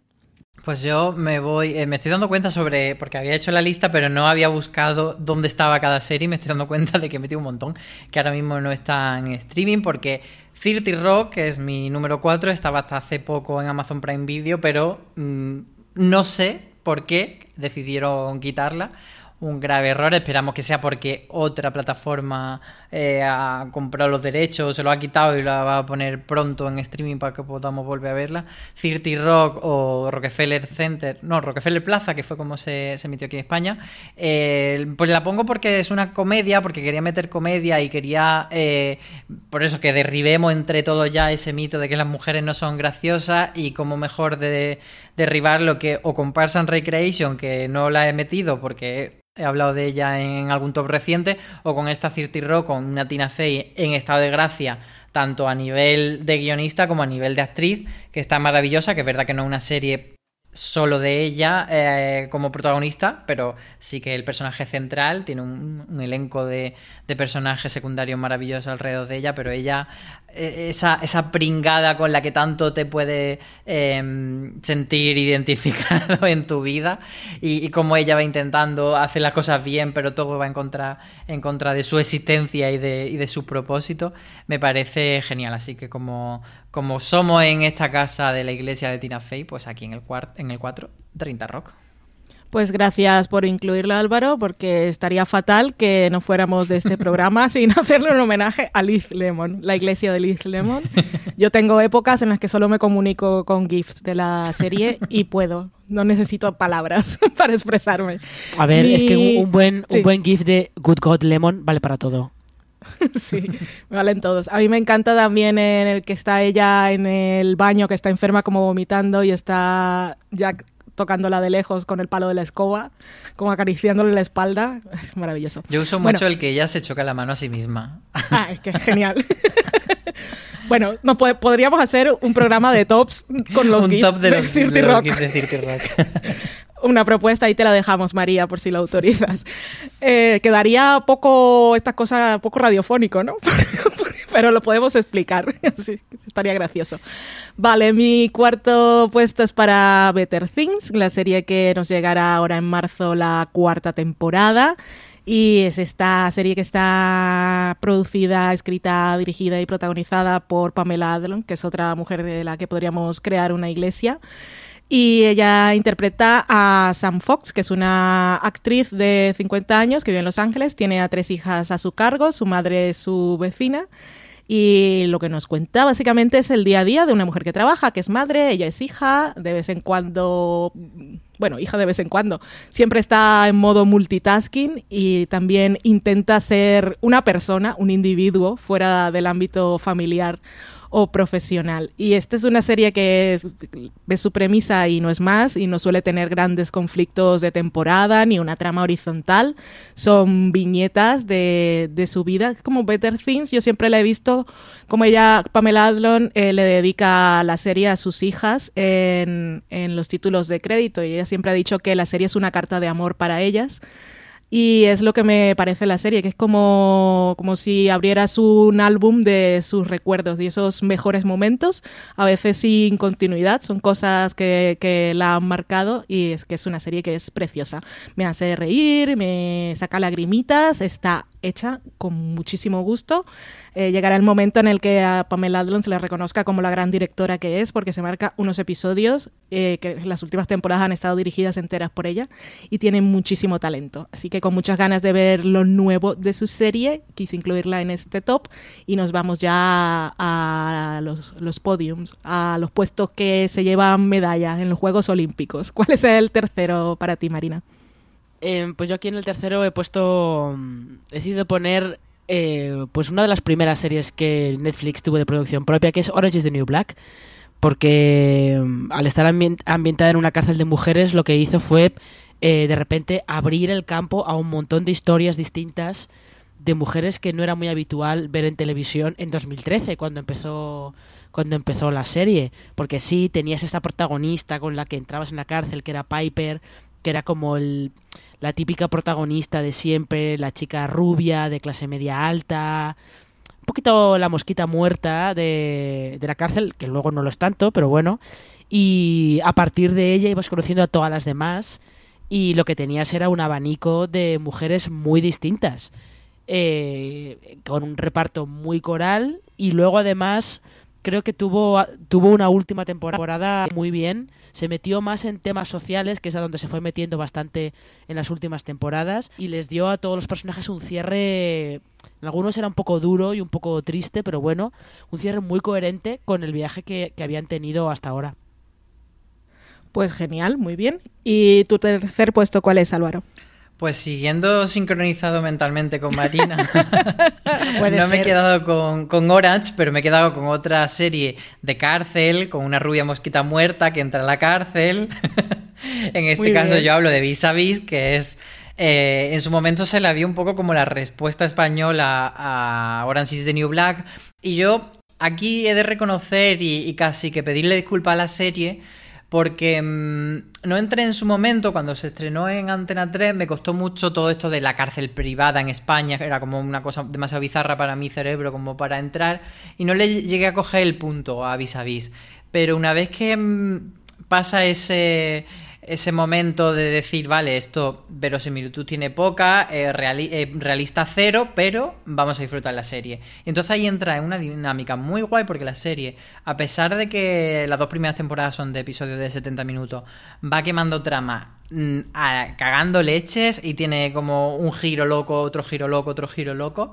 Pues yo me voy, eh, me estoy dando cuenta sobre, porque había hecho la lista, pero no había buscado dónde estaba cada serie y me estoy dando cuenta de que he metido un montón, que ahora mismo no está en streaming, porque 30 Rock, que es mi número 4, estaba hasta hace poco en Amazon Prime Video, pero mm, no sé por qué decidieron quitarla un grave error. Esperamos que sea porque otra plataforma eh, ha comprado los derechos, se lo ha quitado y la va a poner pronto en streaming para que podamos volver a verla. Cirti Rock o Rockefeller Center, no, Rockefeller Plaza, que fue como se, emitió aquí en España. Eh, pues la pongo porque es una comedia, porque quería meter comedia y quería, eh, por eso que derribemos entre todos ya ese mito de que las mujeres no son graciosas y como mejor de derribar lo que o con and Recreation, que no la he metido porque he hablado de ella en algún top reciente, o con esta Cirti Rock, una Tina Fey en estado de gracia, tanto a nivel de guionista como a nivel de actriz, que está maravillosa, que es verdad que no es una serie solo de ella eh, como protagonista, pero sí que el personaje central tiene un, elenco de, de, personajes secundarios maravillosos alrededor de ella, pero ella e, esa, esa pringada con la que tanto te puede em, sentir identificado [laughs] en tu vida y, y, como ella va intentando hacer las cosas bien, pero todo va en contra, en contra de su existencia y de, y de su propósito, me parece genial. Así que como, como somos en esta casa de la iglesia de Tina Fey, pues aquí en el, en el 4, 30 Rock. Pues gracias por incluirla, Álvaro, porque estaría fatal que no fuéramos de este programa [laughs] sin hacerle un homenaje a Liz Lemon, la iglesia de Liz Lemon. [laughs] Yo tengo épocas en las que solo me comunico con GIFs de la serie y puedo. No necesito palabras [laughs] para expresarme. A ver, es que un buen, un buen GIF de Good God Lemon vale para todo. [laughs] sí, me valen todos. A mí me encanta también en el que está ella en el baño, que está enferma como vomitando y está Jack tocándola de lejos con el palo de la escoba, como acariciándole la espalda. [laughs] Es maravilloso. Yo uso mucho el que ella se choca la mano a sí misma. Ah, es que genial. [laughs] bueno, no podríamos hacer un programa de tops con los un top de, los, de, Rock. Una propuesta y te la dejamos, María, por si la autorizas. Eh, quedaría poco, estas cosas, poco radiofónico, ¿no? [laughs] pero lo podemos explicar. [laughs] estaría gracioso. Vale, mi cuarto puesto es para Better Things, la serie que nos llegará ahora en marzo la cuarta temporada. Y es esta serie que está producida, escrita, dirigida y protagonizada por Pamela Adlon, que es otra mujer de la que podríamos crear una iglesia. Y ella interpreta a Sam Fox, que es una actriz de 50 años que vive en Los Ángeles, tiene a tres hijas a su cargo, su madre es su vecina. Y lo que nos cuenta básicamente es el día a día de una mujer que trabaja, que es madre, ella es hija, de vez en cuando, bueno, hija de vez en cuando, siempre está en modo multitasking y también intenta ser una persona, un individuo fuera del ámbito familiar o profesional. Y esta es una serie que ve su premisa y no es más, y no suele tener grandes conflictos de temporada ni una trama horizontal. Son viñetas de, de su vida, como Better Things. Yo siempre la he visto como ella, Pamela Adlon, eh, le dedica la serie a sus hijas en, en los títulos de crédito, y ella siempre ha dicho que la serie es una carta de amor para ellas. Y es lo que me parece la serie, que es como, como si abrieras un álbum de sus recuerdos y esos mejores momentos, a veces sin continuidad, son cosas que, que la han marcado y es que es una serie que es preciosa. Me hace reír, me saca lagrimitas, está hecha con muchísimo gusto. Eh, llegará el momento en el que a Pamela Adlon se le reconozca como la gran directora que es, porque se marca unos episodios eh, que las últimas temporadas han estado dirigidas enteras por ella y tiene muchísimo talento. Así que con muchas ganas de ver lo nuevo de su serie, quise incluirla en este top y nos vamos ya a los, los podiums, a los puestos que se llevan medallas en los Juegos Olímpicos. ¿Cuál es el tercero para ti, Marina? Eh, pues yo aquí en el tercero he puesto. mm, He decidido poner. eh, pues una de las primeras series que Netflix tuvo de producción propia, que es Orange is the New Black. Porque mm, al estar ambien- ambientada en una cárcel de mujeres, lo que hizo fue eh, de repente abrir el campo a un montón de historias distintas de mujeres que no era muy habitual ver en televisión en 2013, cuando empezó cuando empezó la serie, porque sí tenías esta protagonista con la que entrabas en la cárcel, que era Piper, que era como el, la típica protagonista de siempre, la chica rubia de clase media alta, un poquito la mosquita muerta de, de la cárcel, que luego no lo es tanto, pero bueno, y a partir de ella ibas conociendo a todas las demás y lo que tenías era un abanico de mujeres muy distintas, eh, con un reparto muy coral y luego además creo que tuvo, tuvo una última temporada muy bien. Se metió más en temas sociales, que es a donde se fue metiendo bastante en las últimas temporadas, y les dio a todos los personajes un cierre. En algunos era un poco duro y un poco triste, pero bueno, un cierre muy coherente con el viaje que, que habían tenido hasta ahora. Pues genial, muy bien. ¿Y tu tercer puesto cuál es, Álvaro? Pues siguiendo sincronizado mentalmente con Marina, [laughs] no me he quedado con, con Orange, pero me he quedado con otra serie de cárcel, con una rubia mosquita muerta que entra a la cárcel. [laughs] en este Muy caso bien. yo hablo de Vis a Vis, que es... eh, en su momento se la vio un poco como la respuesta española a Orange is the New Black. Y yo aquí he de reconocer y, y casi que pedirle disculpas a la serie porque mm, no entré en su momento, cuando se estrenó en Antena 3, me costó mucho todo esto de la cárcel privada en España, era como una cosa demasiado bizarra para mi cerebro como para entrar, y no le llegué a coger el punto a vis a vis. Pero una vez que mm, pasa ese, ese momento de decir, vale, esto verosimilitud tiene poca, eh, eh, realista cero, pero vamos a disfrutar la serie. Entonces ahí entra en una dinámica muy guay porque la serie, a pesar de que las dos primeras temporadas son de episodios de 70 minutos, va quemando trama. mm, cagando leches y tiene como un giro loco, otro giro loco, otro giro loco.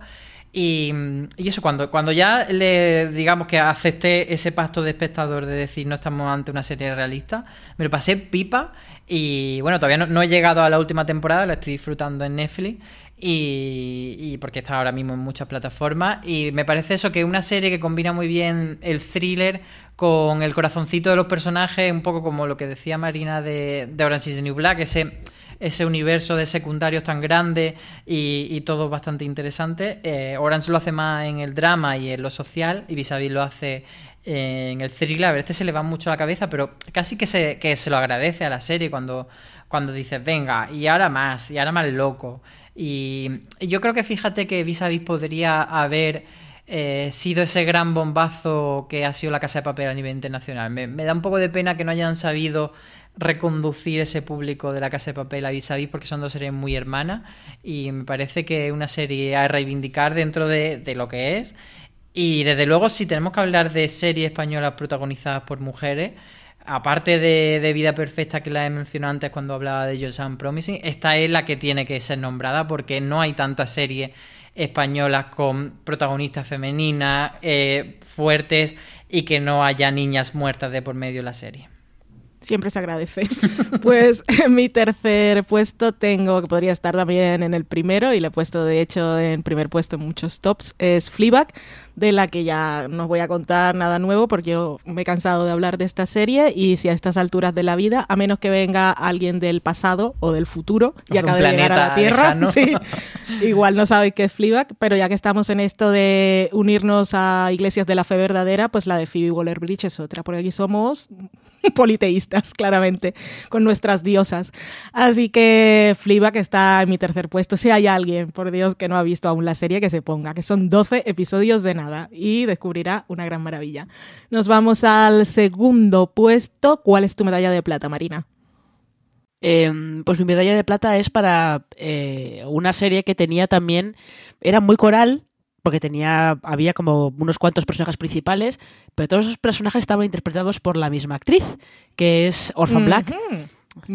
Y, eso, cuando, cuando ya le digamos que acepté ese pacto de espectador de decir no estamos ante una serie realista, me lo pasé pipa y bueno, todavía no he llegado a la última temporada, la estoy disfrutando en Netflix y, y porque está ahora mismo en muchas plataformas y me parece eso que una serie que combina muy bien el thriller con el corazoncito de los personajes, un poco como lo que decía Marina de, de Orange is the New Black, ese ese universo de secundarios tan grande y, y todo bastante interesante. Eh, Orange lo hace más en el drama y en lo social, y Vis lo hace en el thriller. A veces se le va mucho la cabeza, pero casi que se, que se lo agradece a la serie cuando, cuando dices, venga, y ahora más, y ahora más loco. Y, yo creo que fíjate que Vis a Vis podría haber eh, sido ese gran bombazo que ha sido la Casa de Papel a nivel internacional. Me, me da un poco de pena que no hayan sabido reconducir ese público de la Casa de Papel a vis a vis porque son dos series muy hermanas y me parece que es una serie a reivindicar dentro de, de lo que es. Y desde luego, si tenemos que hablar de series españolas protagonizadas por mujeres, aparte de, de, Vida Perfecta que la he mencionado antes cuando hablaba de Joseon Promising, esta es la que tiene que ser nombrada porque no hay tantas series españolas con protagonistas femeninas eh, fuertes y que no haya niñas muertas de por medio de la serie siempre se agradece. [laughs] Pues en mi tercer puesto tengo, que podría estar también en el primero, y le he puesto de hecho en primer puesto en muchos tops, es Fleabag, de la que ya no voy a contar nada nuevo porque yo me he cansado de hablar de esta serie y si a estas alturas de la vida, a menos que venga alguien del pasado o del futuro y acabe de llegar a la Tierra, [laughs] sí, [laughs] igual no sabéis qué es Fleabag, pero ya que estamos en esto de unirnos a iglesias de la fe verdadera, pues la de Phoebe Waller-Bridge es otra, porque aquí somos [laughs] politeístas, claramente, con nuestras diosas. Así que que está en mi tercer puesto. Si hay alguien, por Dios, que no ha visto aún la serie, que se ponga, que son 12 episodios de nada y descubrirá una gran maravilla. Nos vamos al segundo puesto. ¿Cuál es tu medalla de plata, Marina? Eh, pues mi medalla de plata es para eh, una serie que tenía también, era muy coral, porque tenía había como unos cuantos personajes principales, pero todos esos personajes estaban interpretados por la misma actriz, que es Orphan Black.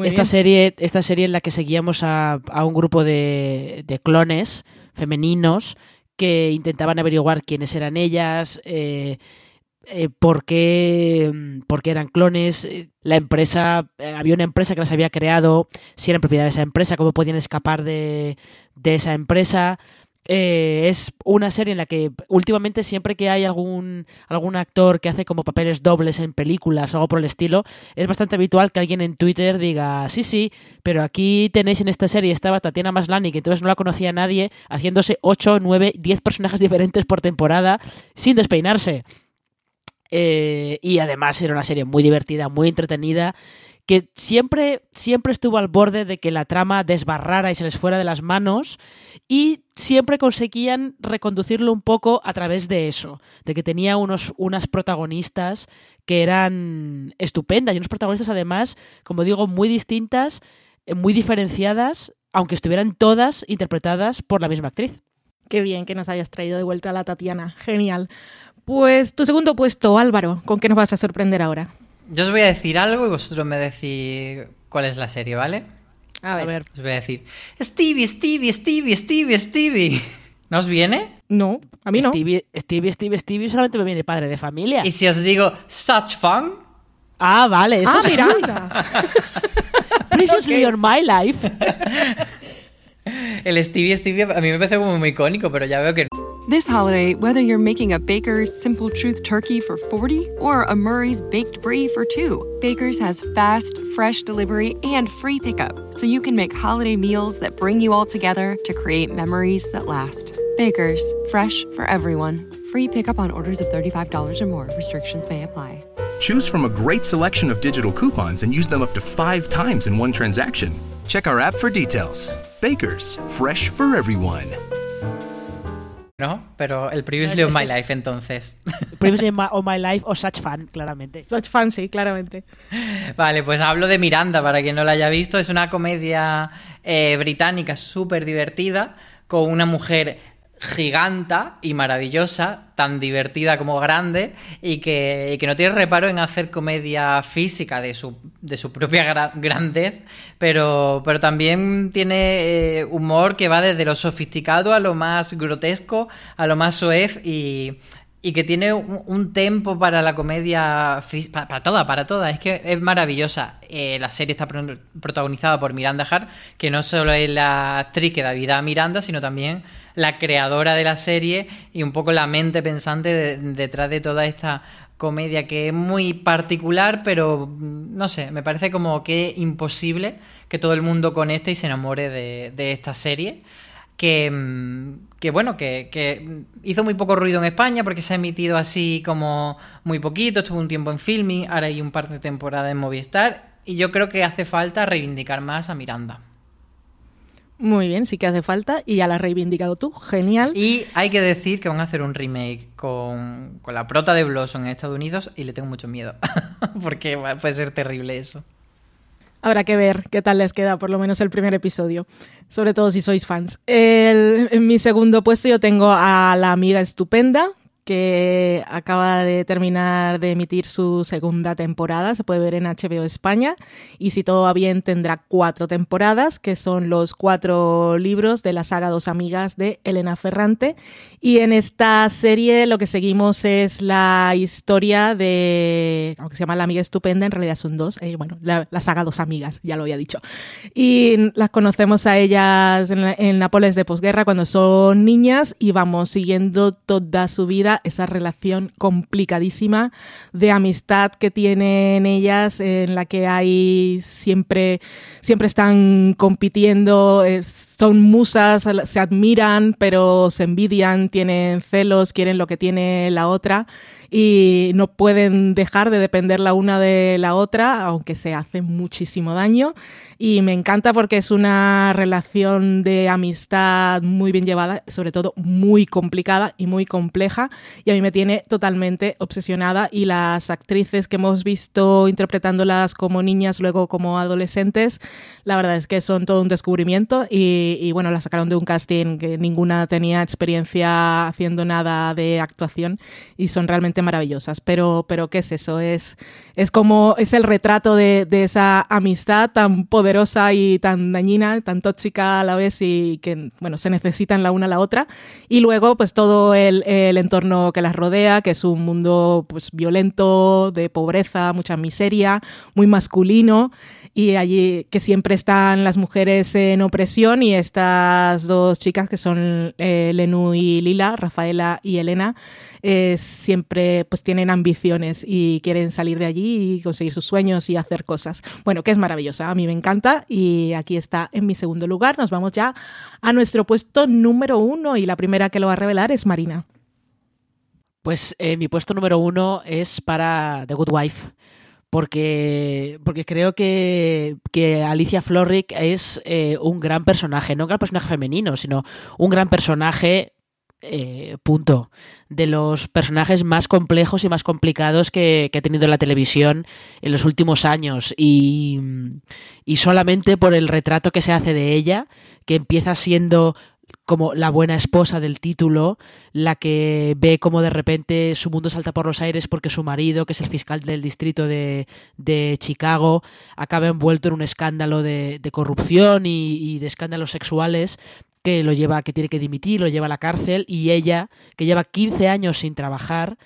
esta serie, esta serie en la que seguíamos a, un grupo de, clones femeninos que intentaban averiguar quiénes eran ellas, eh, eh, por, qué, eran clones, la empresa, eh, había una empresa que las había creado, si eran propiedad de esa empresa, cómo podían escapar de, de esa empresa. Eh, es una serie en la que últimamente siempre que hay algún, algún actor que hace como papeles dobles en películas o algo por el estilo, es bastante habitual que alguien en Twitter diga, sí, sí, pero aquí tenéis en esta serie estaba Tatiana Maslany, que entonces no la conocía nadie, haciéndose 8, 9, 10 personajes diferentes por temporada sin despeinarse. Eh, y además era una serie muy divertida, muy entretenida que siempre, siempre estuvo al borde de que la trama desbarrara y se les fuera de las manos y siempre conseguían reconducirlo un poco a través de eso, de que tenía unos, unas protagonistas que eran estupendas y unos protagonistas además, como digo, muy distintas, eh, muy diferenciadas, aunque estuvieran todas interpretadas por la misma actriz. Qué bien que nos hayas traído de vuelta a la Tatiana, genial. Pues tu segundo puesto, Álvaro, ¿con qué nos vas a sorprender ahora? Yo os voy a decir algo y vosotros me decís cuál es la serie, ¿vale? A ver. Os voy a decir, Stevie, Stevie, Stevie, Stevie, Stevie. ¿No os viene? No, a mí no. Stevie, Stevie, Stevie, Stevie solamente me viene padre de familia. ¿Y si os digo Such Fun? Ah, vale, eso ah, [laughs] mira. [laughs] Previously on my life. [laughs] El Stevie, Stevie a mí me parece como muy icónico, pero ya veo que This holiday, whether you're making a Baker's Simple Truth turkey for 40 or a Murray's baked brie for 2, Baker's has fast, fresh delivery and free pickup, so you can make holiday meals that bring you all together to create memories that last. Baker's, fresh for everyone. Free pickup on orders of $35 or more. Restrictions may apply. Choose from a great selection of digital coupons and use them up to five times in one transaction. Check our app for details. Baker's, fresh for everyone. ¿no? Pero el Previously of My Life, entonces. Previously of My Life o Such Fan, claramente. Such Fan, sí, claramente. Vale, pues hablo de Miranda, para quien no la haya visto. Es una comedia eh, británica súper divertida, con una mujer giganta y maravillosa, tan divertida como grande, y que, no tiene reparo en hacer comedia física de su, de su propia grandez, pero, pero también tiene eh, humor que va desde lo sofisticado a lo más grotesco, a lo más soez y, y que tiene un, tempo para la comedia, para, para, toda, para toda, es que es maravillosa. Eh, la serie está protagonizada por Miranda Hart, que no solo es la actriz que da vida a Miranda, sino también la creadora de la serie y un poco la mente pensante detrás de toda esta comedia que es muy particular, pero mm, no sé, me parece como que imposible que todo el mundo conecte y se enamore de, esta serie. Que, mm, que bueno, que, que, hizo muy poco ruido en España porque se ha emitido así como muy poquito, estuvo un tiempo en filming, ahora hay un par de temporadas en Movistar y yo creo que hace falta reivindicar más a Miranda. Muy bien, sí que hace falta y ya la has reivindicado tú, genial. Y hay que decir que van a hacer un remake con, la prota de Blossom en Estados Unidos y le tengo mucho miedo, [laughs] porque puede ser terrible eso. Habrá que ver qué tal les queda, por lo menos el primer episodio, sobre todo si sois fans. en mi segundo puesto yo tengo a la amiga estupenda, que acaba de terminar de emitir su segunda temporada, se puede ver en HBO España, y si todo va bien tendrá cuatro temporadas, que son los cuatro libros de la saga Dos Amigas de Elena Ferrante. Y en esta serie lo que seguimos es la historia de, aunque se llama La Amiga Estupenda, en realidad son dos, eh, bueno, la, saga Dos Amigas, ya lo había dicho. Y las conocemos a ellas en, en Nápoles de posguerra cuando son niñas y vamos siguiendo toda su vida esa relación complicadísima de amistad que tienen ellas, en la que hay siempre, siempre están compitiendo, eh, son musas, se admiran, pero se envidian, tienen celos, quieren lo que tiene la otra y no pueden dejar de depender la una de la otra, aunque se hace muchísimo daño. Y me encanta porque es una relación de amistad muy bien llevada, sobre todo muy complicada y muy compleja. Y a mí me tiene totalmente obsesionada. Y las actrices que hemos visto interpretándolas como niñas, luego como adolescentes, la verdad es que son todo un descubrimiento. Y, y bueno, las sacaron de un casting que ninguna tenía experiencia haciendo nada de actuación y son realmente maravillosas. Pero, pero ¿qué es eso? Es, es como, es el retrato de, esa amistad tan poderosa y tan dañina, tan tóxica a la vez y que, bueno, se necesitan la una a la otra. Y luego, pues todo el, el entorno que las rodea, que es un mundo pues violento, de pobreza, mucha miseria, muy masculino y allí que siempre están las mujeres en opresión y estas dos chicas que son eh, Lenú y Lila, Rafaela y Elena, eh, siempre pues tienen ambiciones y quieren salir de allí y conseguir sus sueños y hacer cosas. Bueno, que es maravillosa, a mí me encanta y aquí está en mi segundo lugar. Nos vamos ya a nuestro puesto número uno y la primera que lo va a revelar es Marina. Pues eh, mi puesto número uno es para The Good Wife porque, porque creo que, Alicia Florrick es eh, un gran personaje, no un gran personaje femenino, sino un gran personaje, eh, punto, de los personajes más complejos y más complicados que, ha tenido la televisión en los últimos años. Y, y solamente por el retrato que se hace de ella, que empieza siendo como la buena esposa del título, la que ve como de repente su mundo salta por los aires porque su marido, que es el fiscal del distrito de, de Chicago, acaba envuelto en un escándalo de, de corrupción y, de escándalos sexuales que lo lleva, que tiene que dimitir, lo lleva a la cárcel y ella, que lleva 15 años sin trabajar,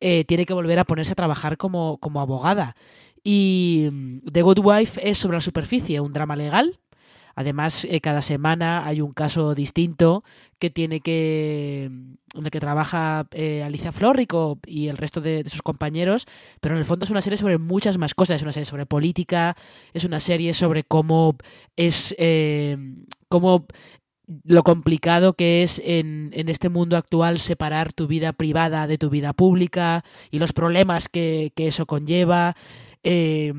eh, tiene que volver a ponerse a trabajar como, como abogada. Y mm, The Good Wife es sobre la superficie, un drama legal Además, eh, cada semana hay un caso distinto que tiene que. en el que trabaja eh, Alicia Florrico y el resto de, sus compañeros, pero en el fondo es una serie sobre muchas más cosas. Es una serie sobre política, es una serie sobre cómo es. Eh, cómo lo complicado que es en, en, este mundo actual separar tu vida privada de tu vida pública y los problemas que, que eso conlleva. Eh,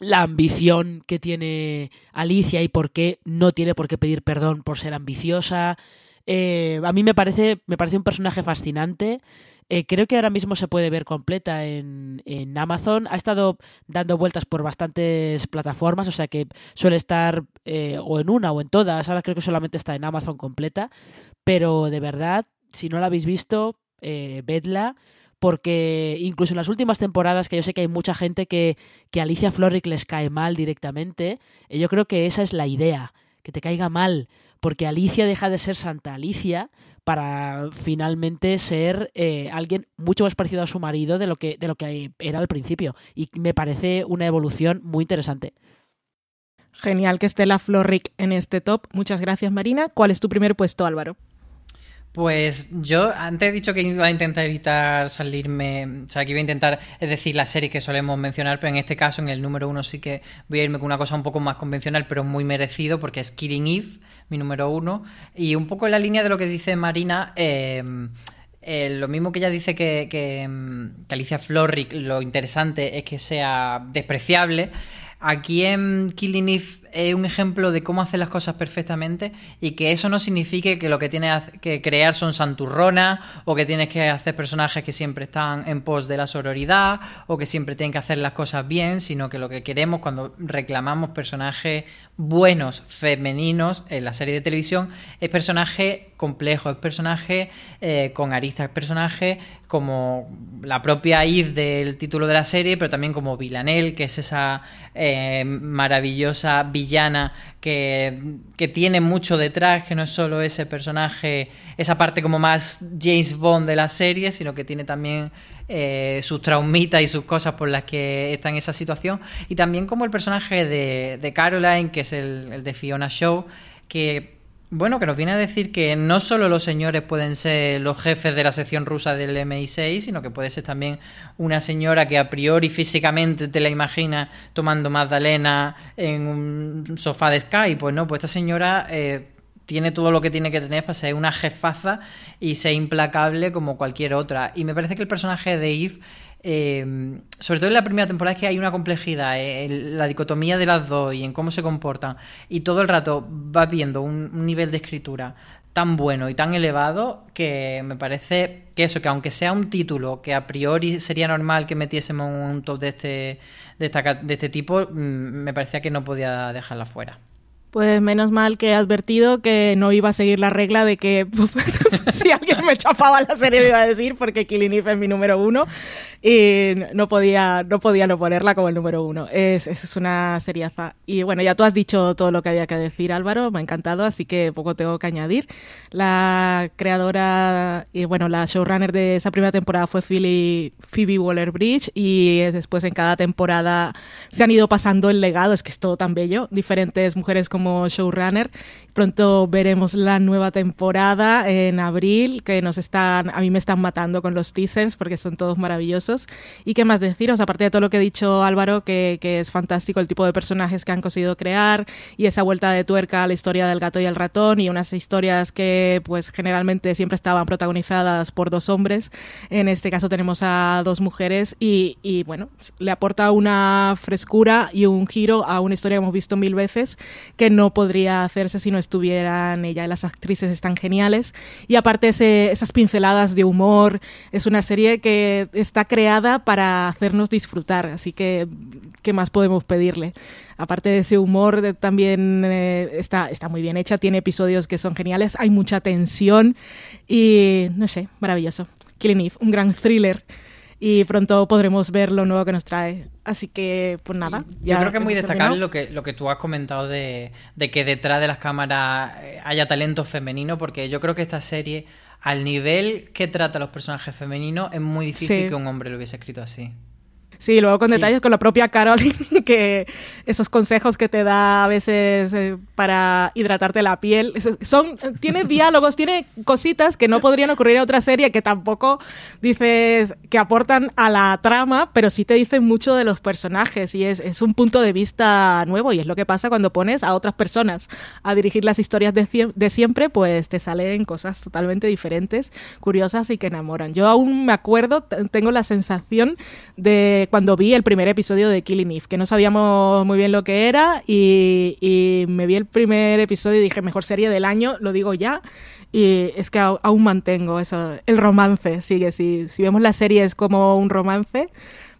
la ambición que tiene Alicia y por qué no tiene por qué pedir perdón por ser ambiciosa. Eh, a mí me parece, me parece un personaje fascinante. Eh, creo que ahora mismo se puede ver completa en, en, Amazon. Ha estado dando vueltas por bastantes plataformas, o sea que suele estar eh, o en una o en todas. Ahora creo que solamente está en Amazon completa. Pero de verdad, si no la habéis visto, vedla porque incluso en las últimas temporadas, que yo sé que hay mucha gente que, que Alicia Florrick les cae mal directamente, eh, yo creo que esa es la idea, que te caiga mal, porque Alicia deja de ser Santa Alicia para finalmente ser eh, alguien mucho más parecido a su marido de lo que de lo que era al principio y me parece una evolución muy interesante. Genial que esté la Florrick en este top. Muchas gracias, Marina. ¿Cuál es tu primer puesto, Álvaro? Pues yo antes he dicho que iba a intentar evitar salirme, o sea, que iba a intentar, es decir, la serie que solemos mencionar, pero en este caso, en el número uno, sí que voy a irme con una cosa un poco más convencional, pero muy merecido, porque es Killing Eve, mi número uno, y un poco en la línea de lo que dice Marina. Eh, eh, lo mismo que ella dice que, que, que Alicia Florrick, lo interesante es que sea despreciable. Aquí en Killing es un ejemplo de cómo hacer las cosas perfectamente y que eso no signifique que lo que tienes que crear son santurronas o que tienes que hacer personajes que siempre están en pos de la sororidad o que siempre tienen que hacer las cosas bien, sino que lo que queremos cuando reclamamos personajes buenos femeninos en la serie de televisión es personaje complejo, es personaje eh, con aristas, personaje como la propia Eve del título de la serie, pero también como Villanelle, que es esa eh, maravillosa villana que, que, tiene mucho detrás, que no es solo ese personaje, esa parte como más James Bond de la serie, sino que tiene también eh, sus traumitas y sus cosas por las que está en esa situación. Y también como el personaje de, Caroline, que es el, de Fiona Show, que bueno, que nos viene a decir que no solo los señores pueden ser los jefes de la sección rusa del MI6, sino que puede ser también una señora que a priori físicamente te la imaginas tomando magdalena en un sofá de Skype. Pues no, pues esta señora eh, tiene todo lo que tiene que tener para ser una jefaza y ser implacable como cualquier otra. Y me parece que el personaje de Eve, eh, sobre todo en la primera temporada, es que hay una complejidad, eh, en la dicotomía de las dos y en cómo se comportan. Y todo el rato va viendo un, nivel de escritura tan bueno y tan elevado que me parece que eso, que aunque sea un título que a priori sería normal que metiésemos un top de este, de, de este tipo, mm, me parecía que no podía dejarla fuera. Pues menos mal que he advertido que no iba a seguir la regla de que [laughs] si alguien me chafaba la serie me iba a decir porque Killing Eve es mi número uno y no podía no, podía no ponerla como el número uno. Es, es una seriaza. Y bueno, ya tú has dicho todo lo que había que decir Álvaro, me ha encantado, así que poco tengo que añadir. La creadora y bueno, la showrunner de esa primera temporada fue Phoebe Waller-Bridge y después en cada temporada se han ido pasando el legado, es que es todo tan bello, diferentes mujeres con como showrunner. Pronto veremos la nueva temporada en abril, que nos están, a mí me están matando con los teasers porque son todos maravillosos. Y qué más deciros, aparte de todo lo que ha dicho Álvaro, que, que es fantástico el tipo de personajes que han conseguido crear y esa vuelta de tuerca a la historia del gato y el ratón y unas historias que pues generalmente siempre estaban protagonizadas por dos hombres. En este caso tenemos a dos mujeres y, y bueno, le aporta una frescura y un giro a una historia que hemos visto mil veces que no podría hacerse si no estuvieran ella. Las actrices están geniales. Y aparte esas pinceladas de humor, es una serie que está creada para hacernos disfrutar. Así que, ¿qué más podemos pedirle? Aparte de ese humor, también eh, está, está muy bien hecha. Tiene episodios que son geniales. Hay mucha tensión y, no sé, maravilloso. Killing Eve, un gran thriller y pronto podremos ver lo nuevo que nos trae. Así que, pues nada. Yo creo que es muy destacable lo que, lo que tú has comentado de, de que detrás de las cámaras eh, haya talento femenino, porque yo creo que esta serie, al nivel que trata a los personajes femeninos, es muy difícil que un hombre lo hubiese escrito así. Sí, luego con detalles con la propia Caroline, [laughs] que esos consejos que te da a veces eh, para hidratarte la piel, son, tiene diálogos, tiene cositas que no podrían ocurrir en otra serie, que tampoco dices que aportan a la trama, pero sí te dicen mucho de los personajes y es, es un punto de vista nuevo y es lo que pasa cuando pones a otras personas a dirigir las historias de, de siempre, pues te salen cosas totalmente diferentes, curiosas y que enamoran. Yo aún me acuerdo, tengo la sensación de cuando vi el primer episodio de Killing Eve, que no sabíamos muy bien lo que era y, me vi el primer episodio y dije, mejor serie del año, lo digo ya. Y es que aún mantengo eso, el romance, sigue, si, si vemos las series como un romance,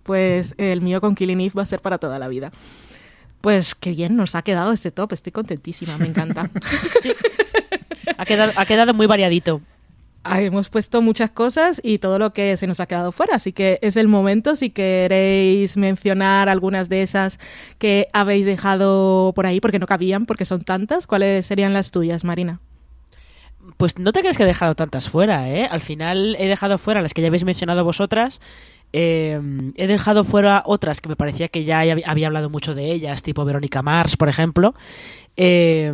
pues el mío con Killing Eve va a ser para toda la vida. Pues qué bien nos ha quedado este top, estoy contentísima, me encanta. [laughs] Ha, quedado, ha quedado muy variadito hemos puesto muchas cosas y todo lo que se nos ha quedado fuera, así que es el momento si queréis mencionar algunas de esas que habéis dejado por ahí porque no cabían, porque son tantas, ¿cuáles serían las tuyas, Marina? Pues no te crees que he dejado tantas fuera, ¿eh? Al final he dejado fuera las que ya habéis mencionado vosotras. Eh, he dejado fuera otras que me parecía que ya había hablado mucho de ellas, tipo Verónica Mars, por ejemplo. Eh,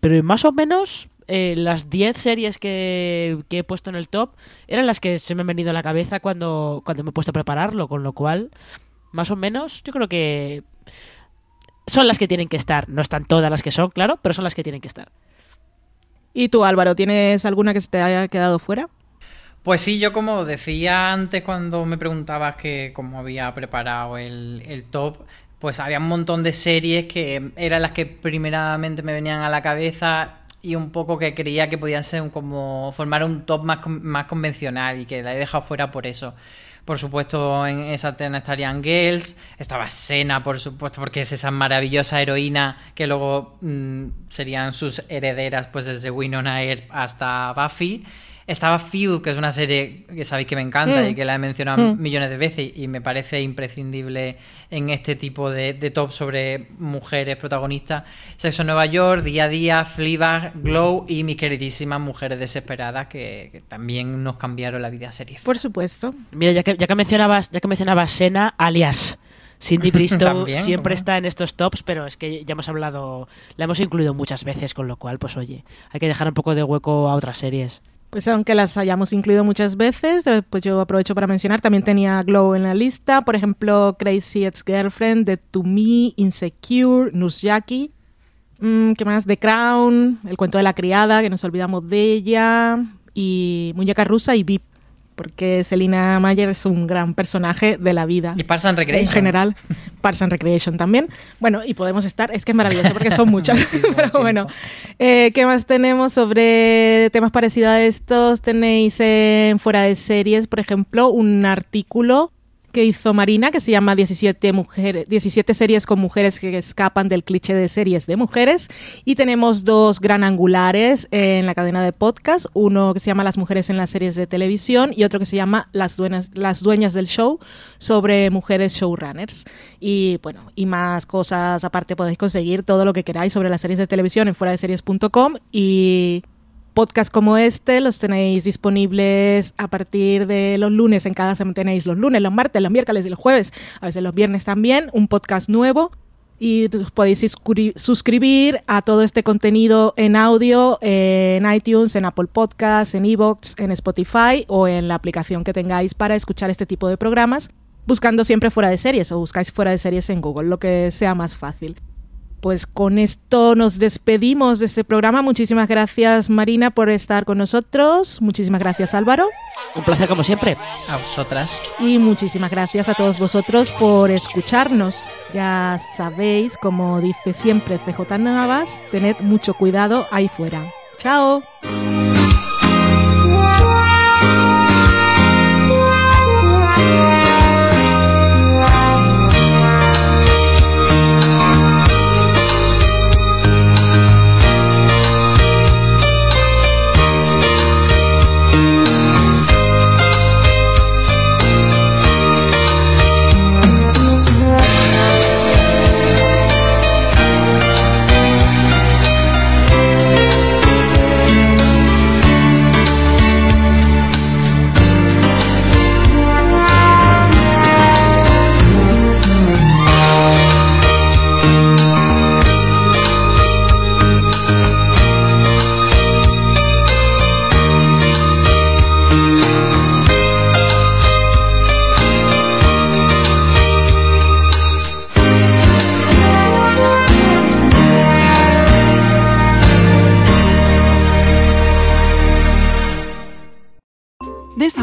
pero más o menos eh, las 10 series que, he puesto en el top eran las que se me han venido a la cabeza cuando, cuando me he puesto a prepararlo, con lo cual, más o menos, yo creo que son las que tienen que estar. No están todas las que son, claro, pero son las que tienen que estar. ¿Y tú, Álvaro, tienes alguna que se te haya quedado fuera? Pues sí, yo como decía antes cuando me preguntabas que cómo había preparado el, el top, pues había un montón de series que eran las que primeramente me venían a la cabeza y un poco que creía que podían ser como formar un top más, más convencional y que la he dejado fuera por eso. Por supuesto, en esa estarían Girls, estaba Sena, por supuesto, porque es esa maravillosa heroína que luego mm, serían sus herederas, pues desde Winona Earp hasta Buffy. Estaba Feud, que es una serie que sabéis que me encanta Mm. y que la he mencionado Mm. millones de veces y me parece imprescindible en este tipo de, de top sobre mujeres protagonistas. Sexo en Nueva York, Día a Día, Fleabag, Glow y mis queridísimas Mujeres Desesperadas que, que también nos cambiaron la vida a series. Por supuesto. Mira, ya que, ya que mencionabas, ya que mencionabas Sena, alias Cindy [laughs] Bristow También, siempre ¿cómo? está en estos tops, pero es que ya hemos hablado, la hemos incluido muchas veces, con lo cual, pues oye, hay que dejar un poco de hueco a otras series. Pues aunque las hayamos incluido muchas veces, pues yo aprovecho para mencionar, también tenía Glow en la lista, por ejemplo, Crazy Ex-Girlfriend, The To Me, Insecure, Nusjaki, mm, ¿qué más? The Crown, El cuento de la criada, que nos olvidamos de ella, y Muñeca Rusa y VIP, porque Selina Mayer es un gran personaje de la vida. Y Parks and Recreation. En general, Parks and Recreation también. Bueno, y podemos estar, es que es maravilloso porque son. Muchísimo [laughs] Pero bueno, eh, ¿qué más tenemos sobre temas parecidos a estos? Tenéis en Fuera de Series, por ejemplo, un artículo que hizo Marina que se llama 17, mujeres, 17 series con mujeres que escapan del cliché de series de mujeres. Y tenemos dos gran angulares en la cadena de podcast. Uno que se llama Las mujeres en las series de televisión y otro que se llama Las dueñas, las dueñas del show sobre mujeres showrunners. Y bueno, y más cosas aparte podéis conseguir todo lo que queráis sobre las series de televisión en fuera de y Podcasts como este los tenéis disponibles a partir de los lunes. En cada semana tenéis los lunes, los martes, los miércoles y los jueves. A veces los viernes también. Un podcast nuevo. Y os podéis suscri- suscribir a todo este contenido en audio en iTunes, en Apple Podcasts, en Evox, en Spotify o en la aplicación que tengáis para escuchar este tipo de programas, buscando siempre fuera de series o buscáis fuera de series en Google, lo que sea más fácil. Pues con esto nos despedimos de este programa. Muchísimas gracias Marina por estar con nosotros. Muchísimas gracias Álvaro. Un placer como siempre. A vosotras. Y muchísimas gracias a todos vosotros por escucharnos. Ya sabéis, como dice siempre CJ Navas, tened mucho cuidado ahí fuera. Chao.